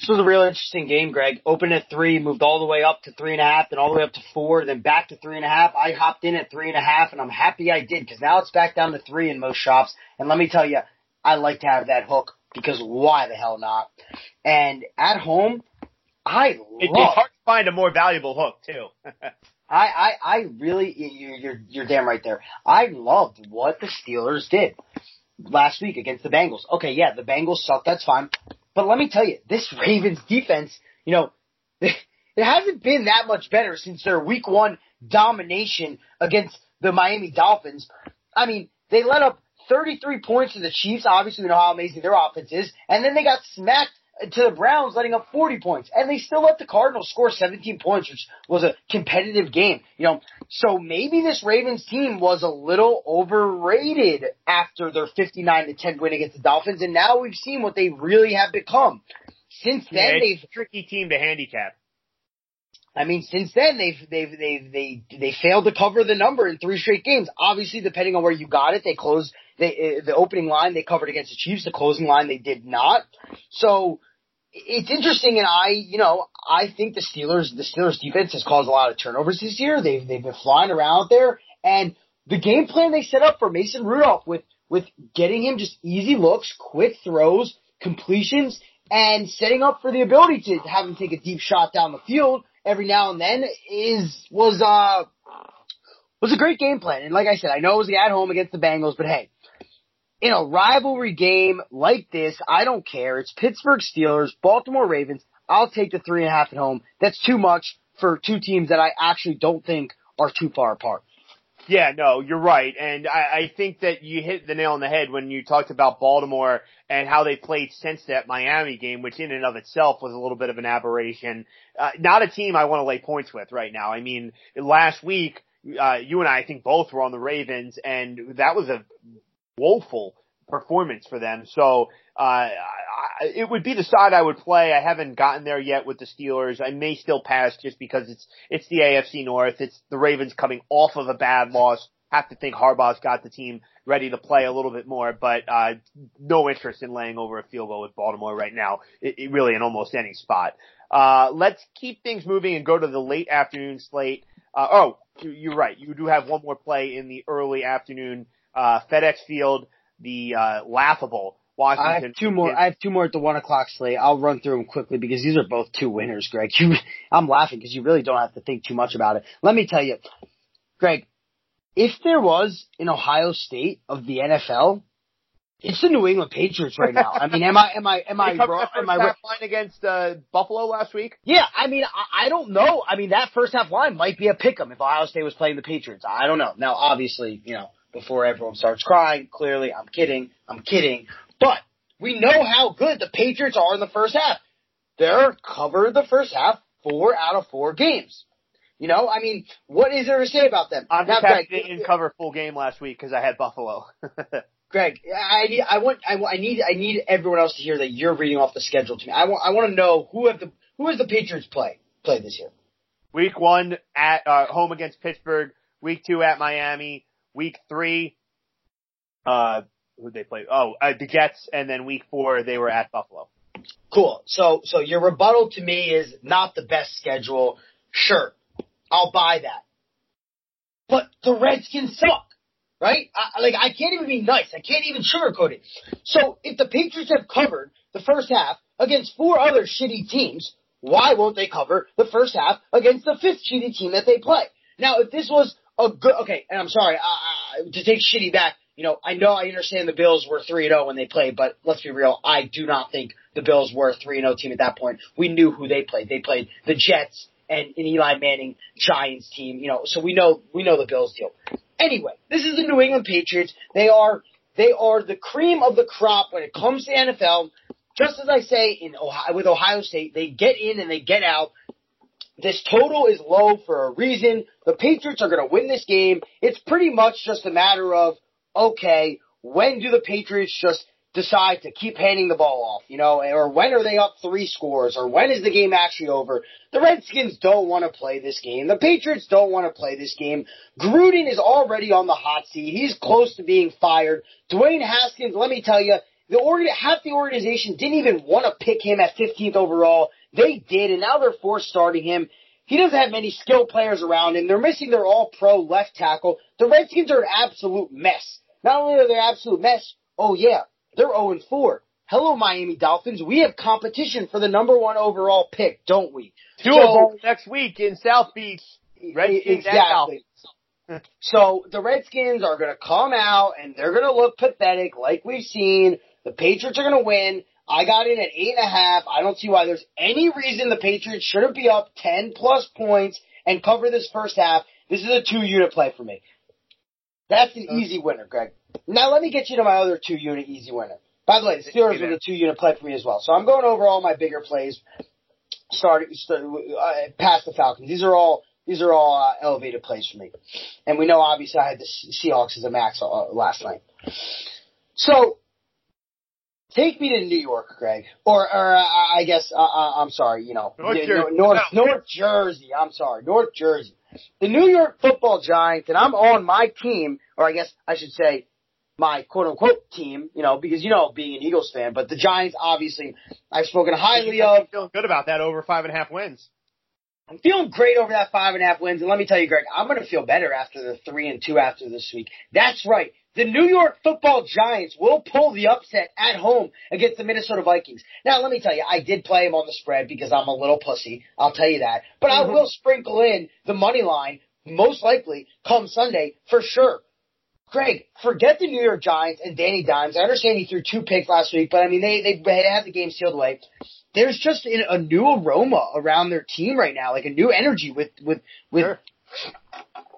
I: This was a real interesting game, Greg. Opened at three, moved all the way up to three and a half, then all the way up to four, then back to three and a half. I hopped in at three and a half, and I'm happy I did because now it's back down to three in most shops. And let me tell you, I like to have that hook because why the hell not? And at home, I
H: It,
I: love.
H: it's hard to find a more valuable hook too.
I: I, I, I really, you're, you're, you're damn right there. I loved what the Steelers did last week against the Bengals. Okay, yeah, the Bengals suck, that's fine. But let me tell you, this Ravens defense, you know, it hasn't been that much better since their week one domination against the Miami Dolphins. I mean, they let up 33 points to the Chiefs. Obviously, we know how amazing their offense is. And then they got smacked to the Browns, letting up 40 points. And they still let the Cardinals score 17 points, which was a competitive game. You know, so maybe this Ravens team was a little overrated after their 59 to 10 win against the Dolphins. And now we've seen what they really have become. Since then,
H: Yeah,
I: they've
H: a tricky team to handicap.
I: I mean, since then they've they've they've they they failed to cover the number in three straight games. Obviously, depending on where you got it, they closed they uh, the opening line they covered against the Chiefs. The closing line they did not. So it's interesting, and I you know I think the Steelers the Steelers defense has caused a lot of turnovers this year. They've they've been flying around there, and the game plan they set up for Mason Rudolph with with getting him just easy looks, quick throws, completions, and setting up for the ability to have him take a deep shot down the field every now and then is was uh was a great game plan. And like I said, I know it was at home against the Bengals, but hey, in a rivalry game like this, I don't care. It's Pittsburgh Steelers, Baltimore Ravens. I'll take the three and a half at home. That's too much for two teams that I actually don't think are too far apart.
H: Yeah, no, you're right. And I, I think that you hit the nail on the head when you talked about Baltimore and how they played since that Miami game, which in and of itself was a little bit of an aberration. Uh, not a team I want to lay points with right now. I mean, last week, uh, you and I, I think both were on the Ravens and that was a woeful performance for them. So, uh, I, it would be the side I would play. I haven't gotten there yet with the Steelers. I may still pass just because it's, it's the AFC North. It's the Ravens coming off of a bad loss. Have to think Harbaugh's got the team ready to play a little bit more, but, uh, no interest in laying over a field goal with Baltimore right now. It, it really in almost any spot. Uh, let's keep things moving and go to the late afternoon slate. Uh, oh, you're right. You do have one more play in the early afternoon, uh, FedEx Field, the, uh, laughable Washington.
I: I have two more. I have two more at the one o'clock slate. I'll run through them quickly because these are both two winners, Greg. You, I'm laughing because you really don't have to think too much about it. Let me tell you, Greg, if there was an Ohio State of the NFL, it's the New England Patriots right now. I mean, am I am I am I wrong? Am I wrong?
H: line against uh, Buffalo last week.
I: Yeah, I mean, I, I don't know. I mean, that first half line might be a pick 'em if Ohio State was playing the Patriots. I don't know. Now, obviously, you know, before everyone starts crying, clearly, I'm kidding. I'm kidding. But we know how good the Patriots are in the first half. They're covered the first half four out of four games. You know, I mean, what is there to say about them?
H: I'm just happy they didn't cover full game last week because I had Buffalo.
I: Greg, I need, I want, I, want- I need, I need everyone else to hear that you're reading off the schedule to me. I want, I want to know who have the, who has the Patriots play play this year.
H: week one at uh, home against Pittsburgh. Week two at Miami. Week three, uh, who they play? Oh, uh, the Jets, and then week four they were at Buffalo.
I: Cool. So, so your rebuttal to me is not the best schedule. Sure, I'll buy that. But the Redskins suck, right? I, like I can't even be nice. I can't even sugarcoat it. So if the Patriots have covered the first half against four other shitty teams, why won't they cover the first half against the fifth shitty team that they play? Now, if this was a good, okay, and I'm sorry uh, to take shitty back. You know, I know I understand the Bills were three and zero when they played, but let's be real. I do not think the Bills were a three and zero team at that point. We knew who they played. They played the Jets and an Eli Manning Giants team. You know, so we know we know the Bills deal. Anyway, this is the New England Patriots. They are they are the cream of the crop when it comes to NFL. Just as I say in Ohio, with Ohio State, they get in and they get out. This total is low for a reason. The Patriots are going to win this game. It's pretty much just a matter of, okay, when do the Patriots just decide to keep handing the ball off, you know, or when are they up three scores, or when is the game actually over? The Redskins don't want to play this game. The Patriots don't want to play this game. Gruden is already on the hot seat. He's close to being fired. Dwayne Haskins, let me tell you, the half the organization didn't even want to pick him at 15th overall. They did, and now they're forced starting him. He doesn't have many skill players around him. They're missing their all pro left tackle. The Redskins are an absolute mess. Not only are they an absolute mess, oh yeah, they're 0 4. Hello, Miami Dolphins. We have competition for the number one overall pick, don't we?
H: Two so, next week in South Beach. Redskins
I: exactly. so the Redskins are going to come out and they're going to look pathetic, like we've seen. The Patriots are going to win. I got in at eight and a half. I don't see why there's any reason the Patriots shouldn't be up 10 plus points and cover this first half. This is a two unit play for me. That's an easy winner, Greg. Now let me get you to my other two unit easy winner. By the way, the Steelers were a two unit play for me as well. So I'm going over all my bigger plays, starting start, uh, past the Falcons. These are all these are all uh, elevated plays for me, and we know obviously I had the Seahawks as a max uh, last night. So Take me to New York, Greg, or or uh, I guess uh, uh, I'm sorry, you know, North, Jersey. North, North Jersey. I'm sorry, North Jersey. The New York Football Giants, and I'm on my team, or I guess I should say my quote unquote team, you know, because you know, being an Eagles fan, but the Giants obviously I've spoken highly of.
H: Feeling good about that over five and a half wins.
I: I'm feeling great over that five and a half wins, and let me tell you, Greg, I'm going to feel better after the three and two after this week. That's right. The New York football giants will pull the upset at home against the Minnesota Vikings. Now, let me tell you, I did play them on the spread because I'm a little pussy. I'll tell you that. But mm-hmm. I will sprinkle in the money line, most likely, come Sunday for sure. Craig, forget the New York Giants and Danny Dimes. I understand he threw two picks last week, but I mean, they, they had the game sealed away. There's just a new aroma around their team right now, like a new energy with, with, with, sure.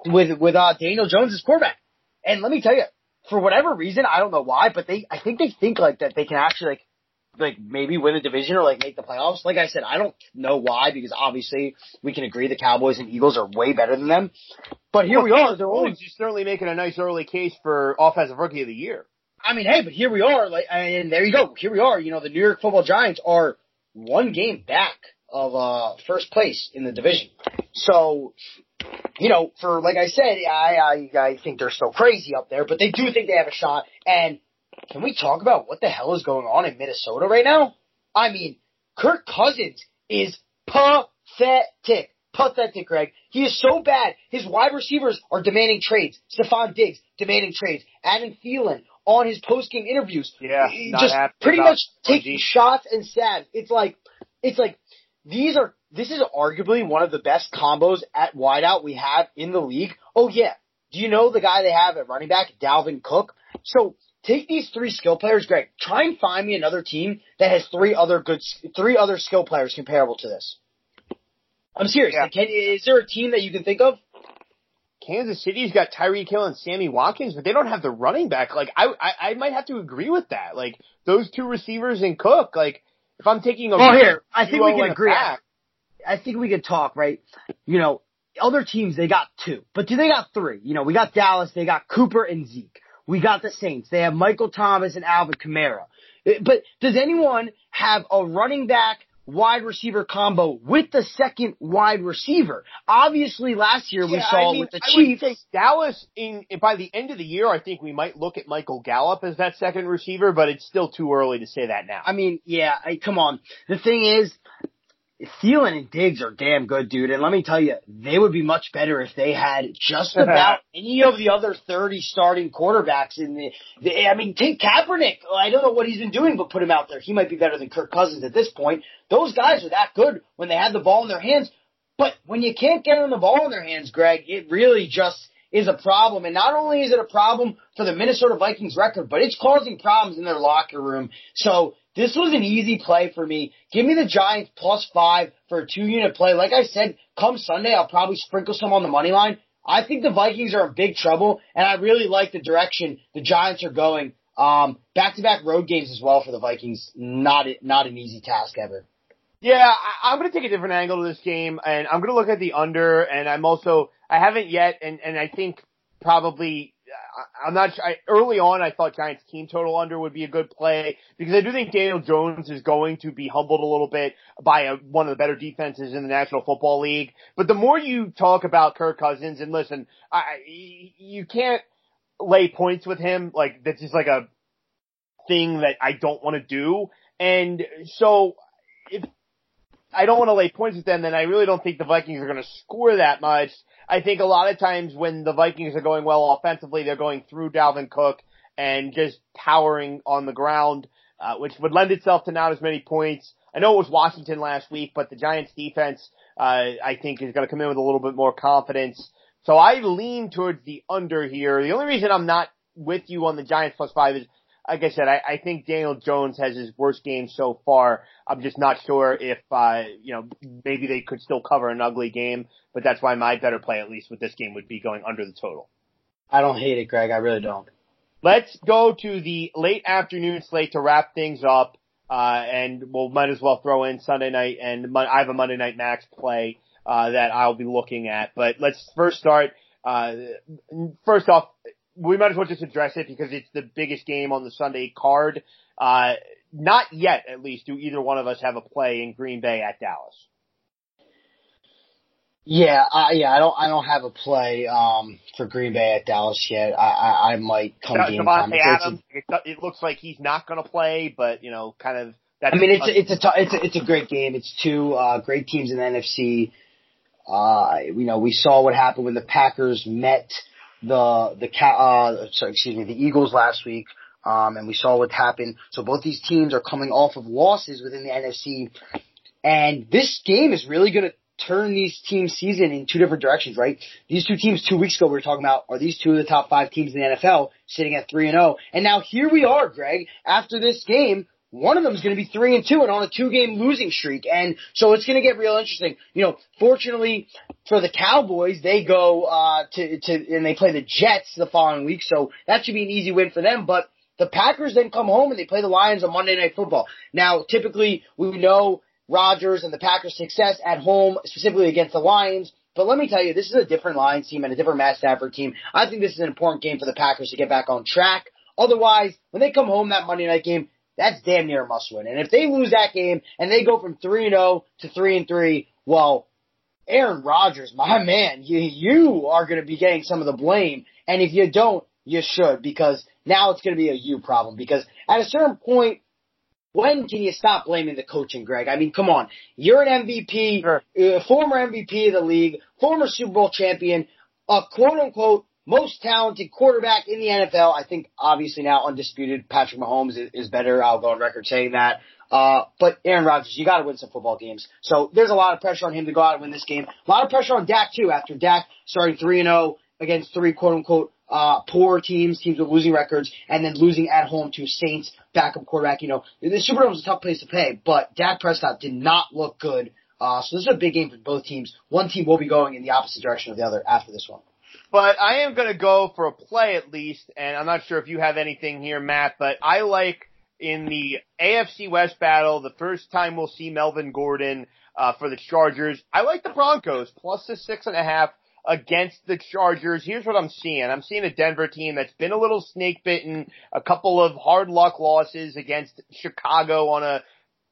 I: with, with, uh, Daniel Jones as quarterback. And let me tell you, for whatever reason, I don't know why, but they, I think they think like that they can actually like, like maybe win a division or like make the playoffs. Like I said, I don't know why because obviously we can agree the Cowboys and Eagles are way better than them. But here well, we are.
H: They're only certainly making a nice early case for offensive rookie of the year.
I: I mean, hey, but here we are. Like, and there you go. Here we are. You know, the New York Football Giants are one game back of uh first place in the division. So you know, for like I said, I, I I think they're still crazy up there, but they do think they have a shot. And can we talk about what the hell is going on in Minnesota right now? I mean, Kirk Cousins is pathetic. Pathetic, Greg. He is so bad. His wide receivers are demanding trades. Stefon Diggs demanding trades. Adam Thielen on his post game interviews.
H: Yeah,
I: just pretty much taking shots and stabs. It's like it's like these are this is arguably one of the best combos at wideout we have in the league. Oh yeah. Do you know the guy they have at running back, Dalvin Cook? So take these three skill players, Greg. Try and find me another team that has three other good, three other skill players comparable to this. I'm serious. Yeah. Can, is there a team that you can think of?
H: Kansas City's got Tyreek Hill and Sammy Watkins, but they don't have the running back. Like I, I, I might have to agree with that. Like those two receivers and Cook. Like if I'm taking a
I: well, here I think we can agree. Back, I think we could talk, right? You know, other teams, they got two, but do they got three? You know, we got Dallas, they got Cooper and Zeke. We got the Saints. They have Michael Thomas and Alvin Kamara. But does anyone have a running back wide receiver combo with the second wide receiver? Obviously, last year we yeah, saw I mean, with the I Chiefs.
H: Dallas, in by the end of the year, I think we might look at Michael Gallup as that second receiver, but it's still too early to say that now.
I: I mean, yeah, I, come on. The thing is, Thielen and Diggs are damn good, dude. And let me tell you, they would be much better if they had just about any of the other 30 starting quarterbacks in the, the, I mean, take Kaepernick. I don't know what he's been doing, but put him out there. He might be better than Kirk Cousins at this point. Those guys are that good when they have the ball in their hands. But when you can't get them the ball in their hands, Greg, it really just is a problem. And not only is it a problem for the Minnesota Vikings record, but it's causing problems in their locker room. So this was an easy play for me. Give me the Giants plus five for a two unit play. Like I said, come Sunday, I'll probably sprinkle some on the money line. I think the Vikings are in big trouble, and I really like the direction the Giants are going. Um, back-to-back road games as well for the Vikings. Not not an easy task ever.
H: Yeah, I, I'm going to take a different angle to this game, and I'm going to look at the under. And I'm also I haven't yet, and and I think probably I, I'm not. I, early on, I thought Giants team total under would be a good play because I do think Daniel Jones is going to be humbled a little bit by a, one of the better defenses in the National Football League. But the more you talk about Kirk Cousins, and listen, I, you can't lay points with him. Like that's just like a thing that I don't want to do. And so if I don't want to lay points with them, then I really don't think the Vikings are going to score that much. I think a lot of times when the Vikings are going well offensively, they're going through Dalvin Cook and just powering on the ground, uh, which would lend itself to not as many points. I know it was Washington last week, but the Giants defense, uh, I think is going to come in with a little bit more confidence. So I lean towards the under here. The only reason I'm not with you on the Giants plus five is like I said, I, I think Daniel Jones has his worst game so far. I'm just not sure if, uh, you know, maybe they could still cover an ugly game, but that's why my better play, at least with this game, would be going under the total.
I: I don't hate it, Greg. I really don't.
H: Let's go to the late afternoon slate to wrap things up, uh, and we'll might as well throw in Sunday night and I have a Monday night max play, uh, that I'll be looking at. But let's first start, uh, first off, we might as well just address it because it's the biggest game on the Sunday card. Uh, not yet, at least, do either one of us have a play in Green Bay at Dallas.
I: Yeah, I, yeah, I don't, I don't have a play um, for Green Bay at Dallas yet. I, I, I might come game
H: Davante
I: time.
H: Adams, it, it looks like he's not going to play, but you know, kind of. That's
I: I mean, it's it's a tou- it's a, it's a great game. It's two uh, great teams in the NFC. Uh, you know, we saw what happened when the Packers met the the ca- uh, excuse me, the Eagles last week. Um, and we saw what happened. So both these teams are coming off of losses within the NFC, and this game is really going to turn these teams' season in two different directions, right? These two teams two weeks ago we were talking about are these two of the top five teams in the NFL sitting at three and zero, and now here we are, Greg. After this game, one of them is going to be three and two and on a two game losing streak. And so it's going to get real interesting. You know, fortunately for the Cowboys, they go, uh, to, to, and they play the Jets the following week. So that should be an easy win for them. But the Packers then come home and they play the Lions on Monday Night Football. Now, typically we know Rodgers and the Packers' success at home, specifically against the Lions. But let me tell you, this is a different Lions team and a different Matt Stafford team. I think this is an important game for the Packers to get back on track. Otherwise, when they come home that Monday night game, that's damn near a must win. And if they lose that game and they go from 3 and 0 to 3 and 3, well, Aaron Rodgers, my man, you, you are going to be getting some of the blame. And if you don't, you should because now it's going to be a you problem because at a certain point, when can you stop blaming the coaching, Greg? I mean, come on. You're an MVP,
H: Sure.
I: uh, former MVP of the league, former Super Bowl champion, a quote unquote most talented quarterback in the NFL. I think obviously now undisputed Patrick Mahomes is, is better. I'll go on record saying that. Uh, but Aaron Rodgers, you gotta win some football games. So there's a lot of pressure on him to go out and win this game. A lot of pressure on Dak too after Dak starting 3 and 0 against three quote unquote uh, poor teams, teams with losing records, and then losing at home to Saints backup quarterback. You know, the Superdome is a tough place to play, but Dak Prescott did not look good. Uh, so this is a big game for both teams. One team will be going in the opposite direction of the other after this one.
H: But I am going to go for a play at least, and I'm not sure if you have anything here, Matt, but I like in the AFC West battle, the first time we'll see Melvin Gordon uh, for the Chargers. I like the Broncos plus the six and a half against the Chargers. Here's what I'm seeing. I'm seeing a Denver team that's been a little snake bitten, a couple of hard luck losses against Chicago on a,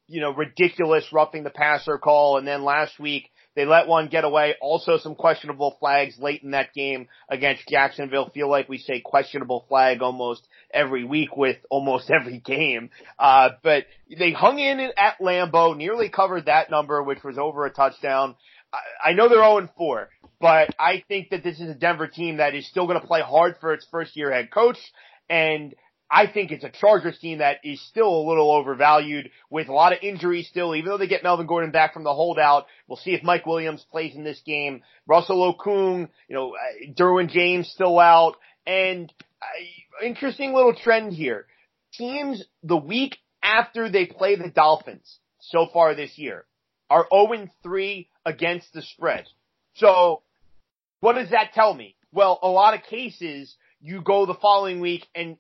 H: you know, ridiculous roughing the passer call. And then last week they let one get away. Also some questionable flags late in that game against Jacksonville. Feel like we say questionable flag almost every week with almost every game. Uh, but they hung in at Lambeau, nearly covered that number, which was over a touchdown. I, know they're 0 4, but I think that this is a Denver team that is still going to play hard for its first year head coach. And I think it's a Chargers team that is still a little overvalued with a lot of injuries still, even though they get Melvin Gordon back from the holdout. We'll see if Mike Williams plays in this game. Russell Okung, you know, uh, Derwin James still out. And uh, interesting little trend here. Teams the week after they play the Dolphins so far this year are 0-3 against the spread. So what does that tell me? Well, a lot of cases you go the following week and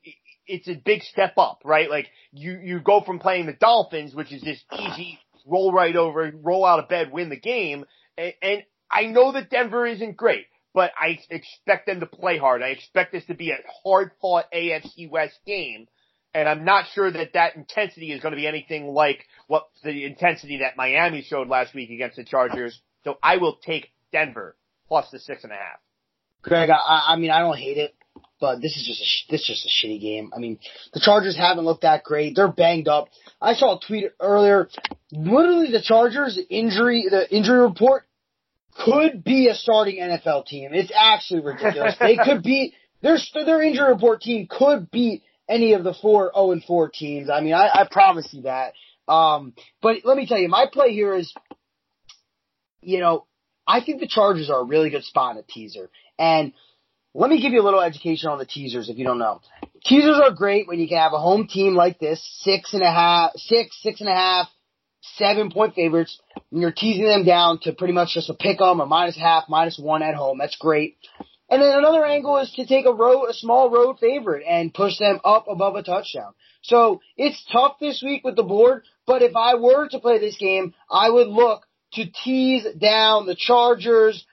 H: it's a big step up, right? Like you, you go from playing the Dolphins, which is this easy roll right over, roll out of bed, win the game. And, and I know that Denver isn't great, but I expect them to play hard. I expect this to be a hard fought AFC West game. And I'm not sure that that intensity is going to be anything like what the intensity that Miami showed last week against the Chargers. So I will take Denver plus the six and a half.
I: Greg, I, I mean, I don't hate it, but this is just a, this is just a shitty game. I mean, the Chargers haven't looked that great. They're banged up. I saw a tweet earlier. Literally, the Chargers injury, the injury report could be a starting NFL team. It's absolutely ridiculous. they could beat their their injury report team could beat any of the four 0 and 4 teams. I mean, I, I promise you that. Um, but let me tell you, my play here is, you know, I think the Chargers are a really good spot in a teaser. And let me give you a little education on the teasers if you don't know. Teasers are great when you can have a home team like this, six and a half, six, six and a half, seven point favorites, and you're teasing them down to pretty much just a pick pick 'em, a minus half, minus one at home. That's great. And then another angle is to take a road, a small road favorite and push them up above a touchdown. So it's tough this week with the board, but if I were to play this game, I would look to tease down the Chargers.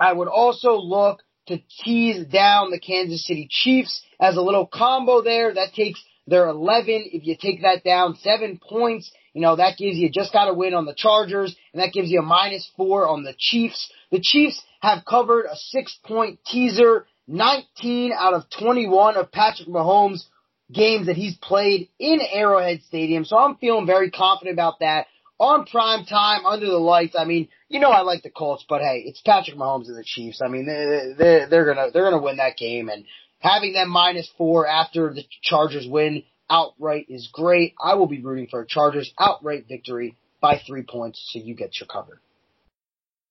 I: I would also look to tease down the Kansas City Chiefs as a little combo there. That takes their 11. If you take that down seven points, you know, that gives you just got to win on the Chargers and that gives you a minus four on the Chiefs. The Chiefs have covered a six point teaser 19 out of 21 of Patrick Mahomes games that he's played in Arrowhead Stadium. So I'm feeling very confident about that on prime time under the lights. I mean, you know I like the Colts, but hey, it's Patrick Mahomes and the Chiefs. I mean, they they they're gonna they're gonna win that game, and having them minus four after the Chargers win outright is great. I will be rooting for a Chargers outright victory by three points, so you get your cover.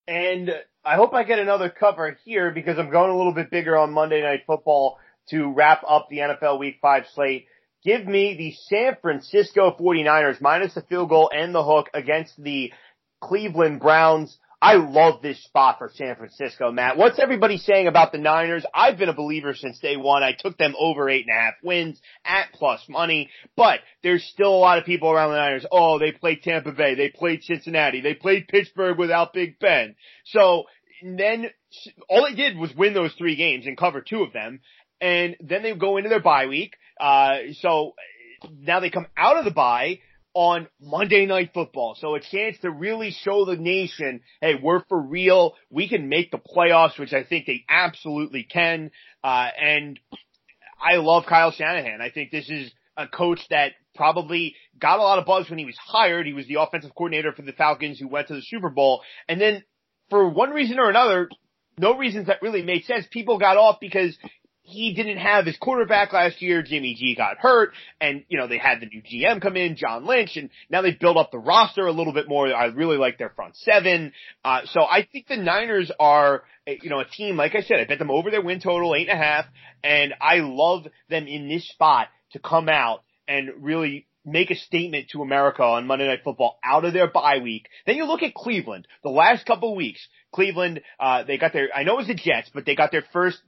H: And I hope I get another cover here because I'm going a little bit bigger on Monday Night Football to wrap up the NFL Week 5 slate. Give me the San Francisco 49ers minus the field goal and the hook against the Cleveland Browns. I love this spot for San Francisco, Matt. What's everybody saying about the Niners? I've been a believer since day one. I took them over eight and a half wins at plus money, but there's still a lot of people around the Niners. Oh, they played Tampa Bay. They played Cincinnati. They played Pittsburgh without Big Ben. So then all they did was win those three games and cover two of them. And then they go into their bye week. Uh, so now they come out of the bye on Monday Night Football. So a chance to really show the nation, hey, we're for real. We can make the playoffs, which I think they absolutely can. Uh, and I love Kyle Shanahan. I think this is a coach that probably got a lot of buzz when he was hired. He was the offensive coordinator for the Falcons who went to the Super Bowl. And then for one reason or another, no reasons that really made sense, people got off because he didn't have his quarterback last year. Jimmy G got hurt and, you know, they had the new GM come in, John Lynch, and now they built up the roster a little bit more. I really like their front seven. Uh, so I think the Niners are, you know, a team, like I said, I bet them over their win total, eight and a half, and I love them in this spot to come out and really make a statement to America on Monday Night Football out of their bye week. Then you look at Cleveland. The last couple weeks, Cleveland, uh, they got their, I know it was the Jets, but they got their first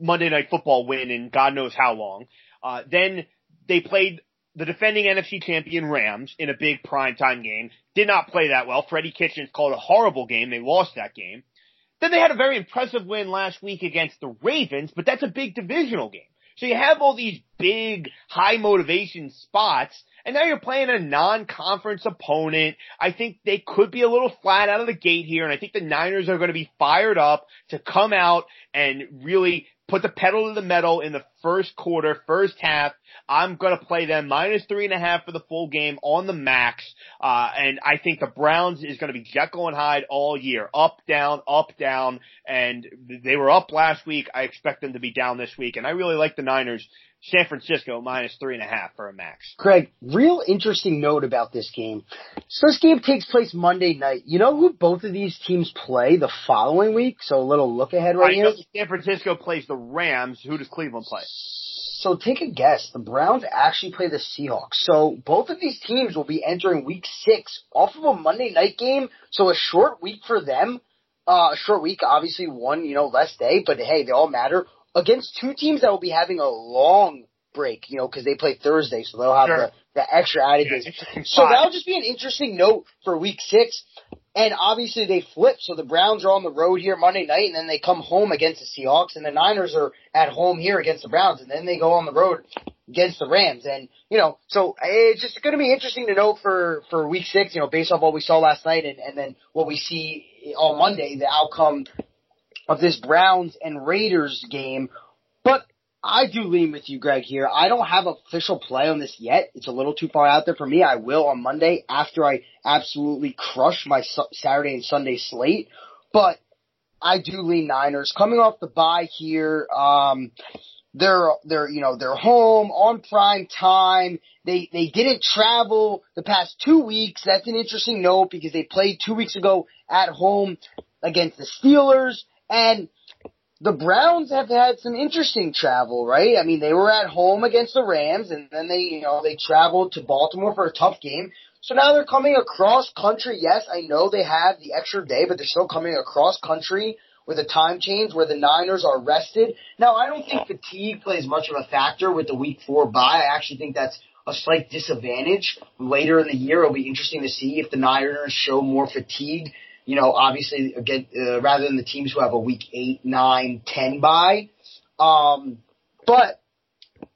H: Monday Night Football win in God knows how long. Uh, then they played the defending NFC champion Rams in a big primetime game. Did not play that well. Freddie Kitchens called a horrible game. They lost that game. Then they had a very impressive win last week against the Ravens, but that's a big divisional game. So you have all these big, high motivation spots, and now you're playing a non-conference opponent. I think they could be a little flat out of the gate here, and I think the Niners are going to be fired up to come out and really put the pedal to the metal in the first quarter, first half. I'm going to play them minus three and a half for the full game on the max. Uh, and I think the Browns is going to be Jekyll and Hyde all year. Up, down, up, down. And they were up last week. I expect them to be down this week. And I really like the Niners San Francisco minus three and a half for a max.
I: Craig, real interesting note about this game. So this game takes place Monday night. You know who both of these teams play the following week? So a little look ahead right, here.
H: San Francisco plays the Rams. Who does Cleveland play?
I: So take a guess. The Browns actually play the Seahawks. So both of these teams will be entering week six off of a Monday night game. So a short week for them. Uh, a short week, obviously one, you know, less day, but hey, they all matter against two teams that will be having a long break, you know, because they play Thursday, so they'll have sure. the, the extra added
H: yeah,
I: So that'll just be an interesting note for week six. And obviously they flip, so the Browns are on the road here Monday night, and then they come home against the Seahawks, and the Niners are at home here against the Browns, and then they go on the road against the Rams. And, you know, so it's just going to be interesting to know for, for week six, you know, based off what we saw last night and, and then what we see on Monday, the outcome of this Browns and Raiders game. But I do lean with you, Greg, here. I don't have official play on this yet. It's a little too far out there for me. I will on Monday after I absolutely crush my Saturday and Sunday slate. But I do lean Niners. Coming off the bye here, um, they're they're you know they're home on prime time. They they didn't travel the past two weeks. That's an interesting note because they played two weeks ago at home against the Steelers and the Browns have had some interesting travel, right? I mean, they were at home against the Rams and then they, you know, they traveled to Baltimore for a tough game. So now they're coming across country. Yes, I know they have the extra day, but they're still coming across country with a time change where the Niners are rested. Now, I don't think fatigue plays much of a factor with the week four bye. I actually think that's a slight disadvantage later in the year. It'll be interesting to see if the Niners show more fatigue. You know, obviously, again, uh, rather than the teams who have a week eight, nine, ten bye. Um, but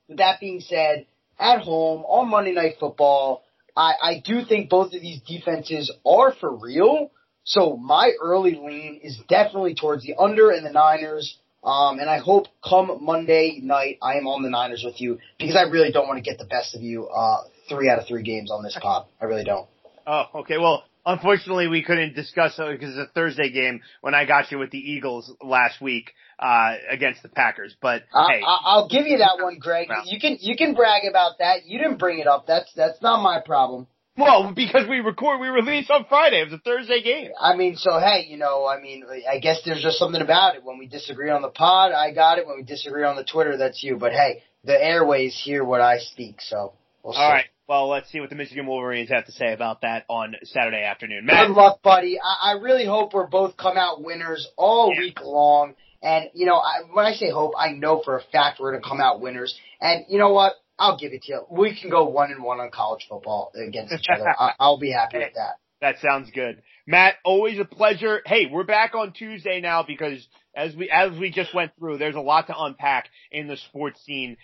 I: with that being said, at home on Monday Night Football, I, I do think both of these defenses are for real. So my early lean is definitely towards the under and the Niners. Um, and I hope come Monday night I am on the Niners with you because I really don't want to get the best of you uh, three out of three games on this pod. I really don't.
H: Oh, okay. Well, unfortunately, we couldn't discuss it because it's a Thursday game when I got you with the Eagles last week uh, against the Packers. But
I: I,
H: hey,
I: I'll give you that one, Greg. You can you can brag about that. You didn't bring it up. That's that's not my problem.
H: Well, because we record, we release on Friday. It was a Thursday game.
I: I mean, so hey, you know, I mean, I guess there's just something about it. When we disagree on the pod, I got it. When we disagree on the Twitter, that's you. But hey, the airways hear what I speak, so we'll
H: All right. Well, let's see what the Michigan Wolverines have to say about that on Saturday afternoon. Matt?
I: Good luck, buddy. I, I really hope we're both come out winners all yeah. week long. And you know, I, when I say hope, I know for a fact we're going to come out winners. And you know what? I'll give it to you. We can go one and one on college football against each other. I, will be happy with that.
H: That sounds good. Matt, always a pleasure. Hey, we're back on Tuesday now because as we, as we just went through, there's a lot to unpack in the sports scene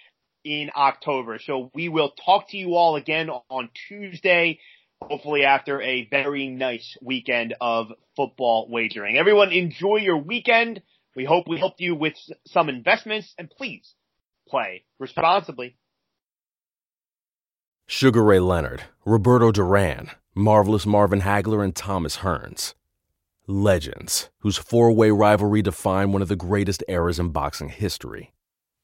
H: in October. So we will talk to you all again on Tuesday, hopefully after a very nice weekend of football wagering. Everyone enjoy your weekend. We hope we helped you with some investments and please play responsibly.
J: Sugar Ray Leonard, Roberto Duran, Marvelous Marvin Hagler, and Thomas Hearns. Legends, whose four way rivalry defined one of the greatest eras in boxing history.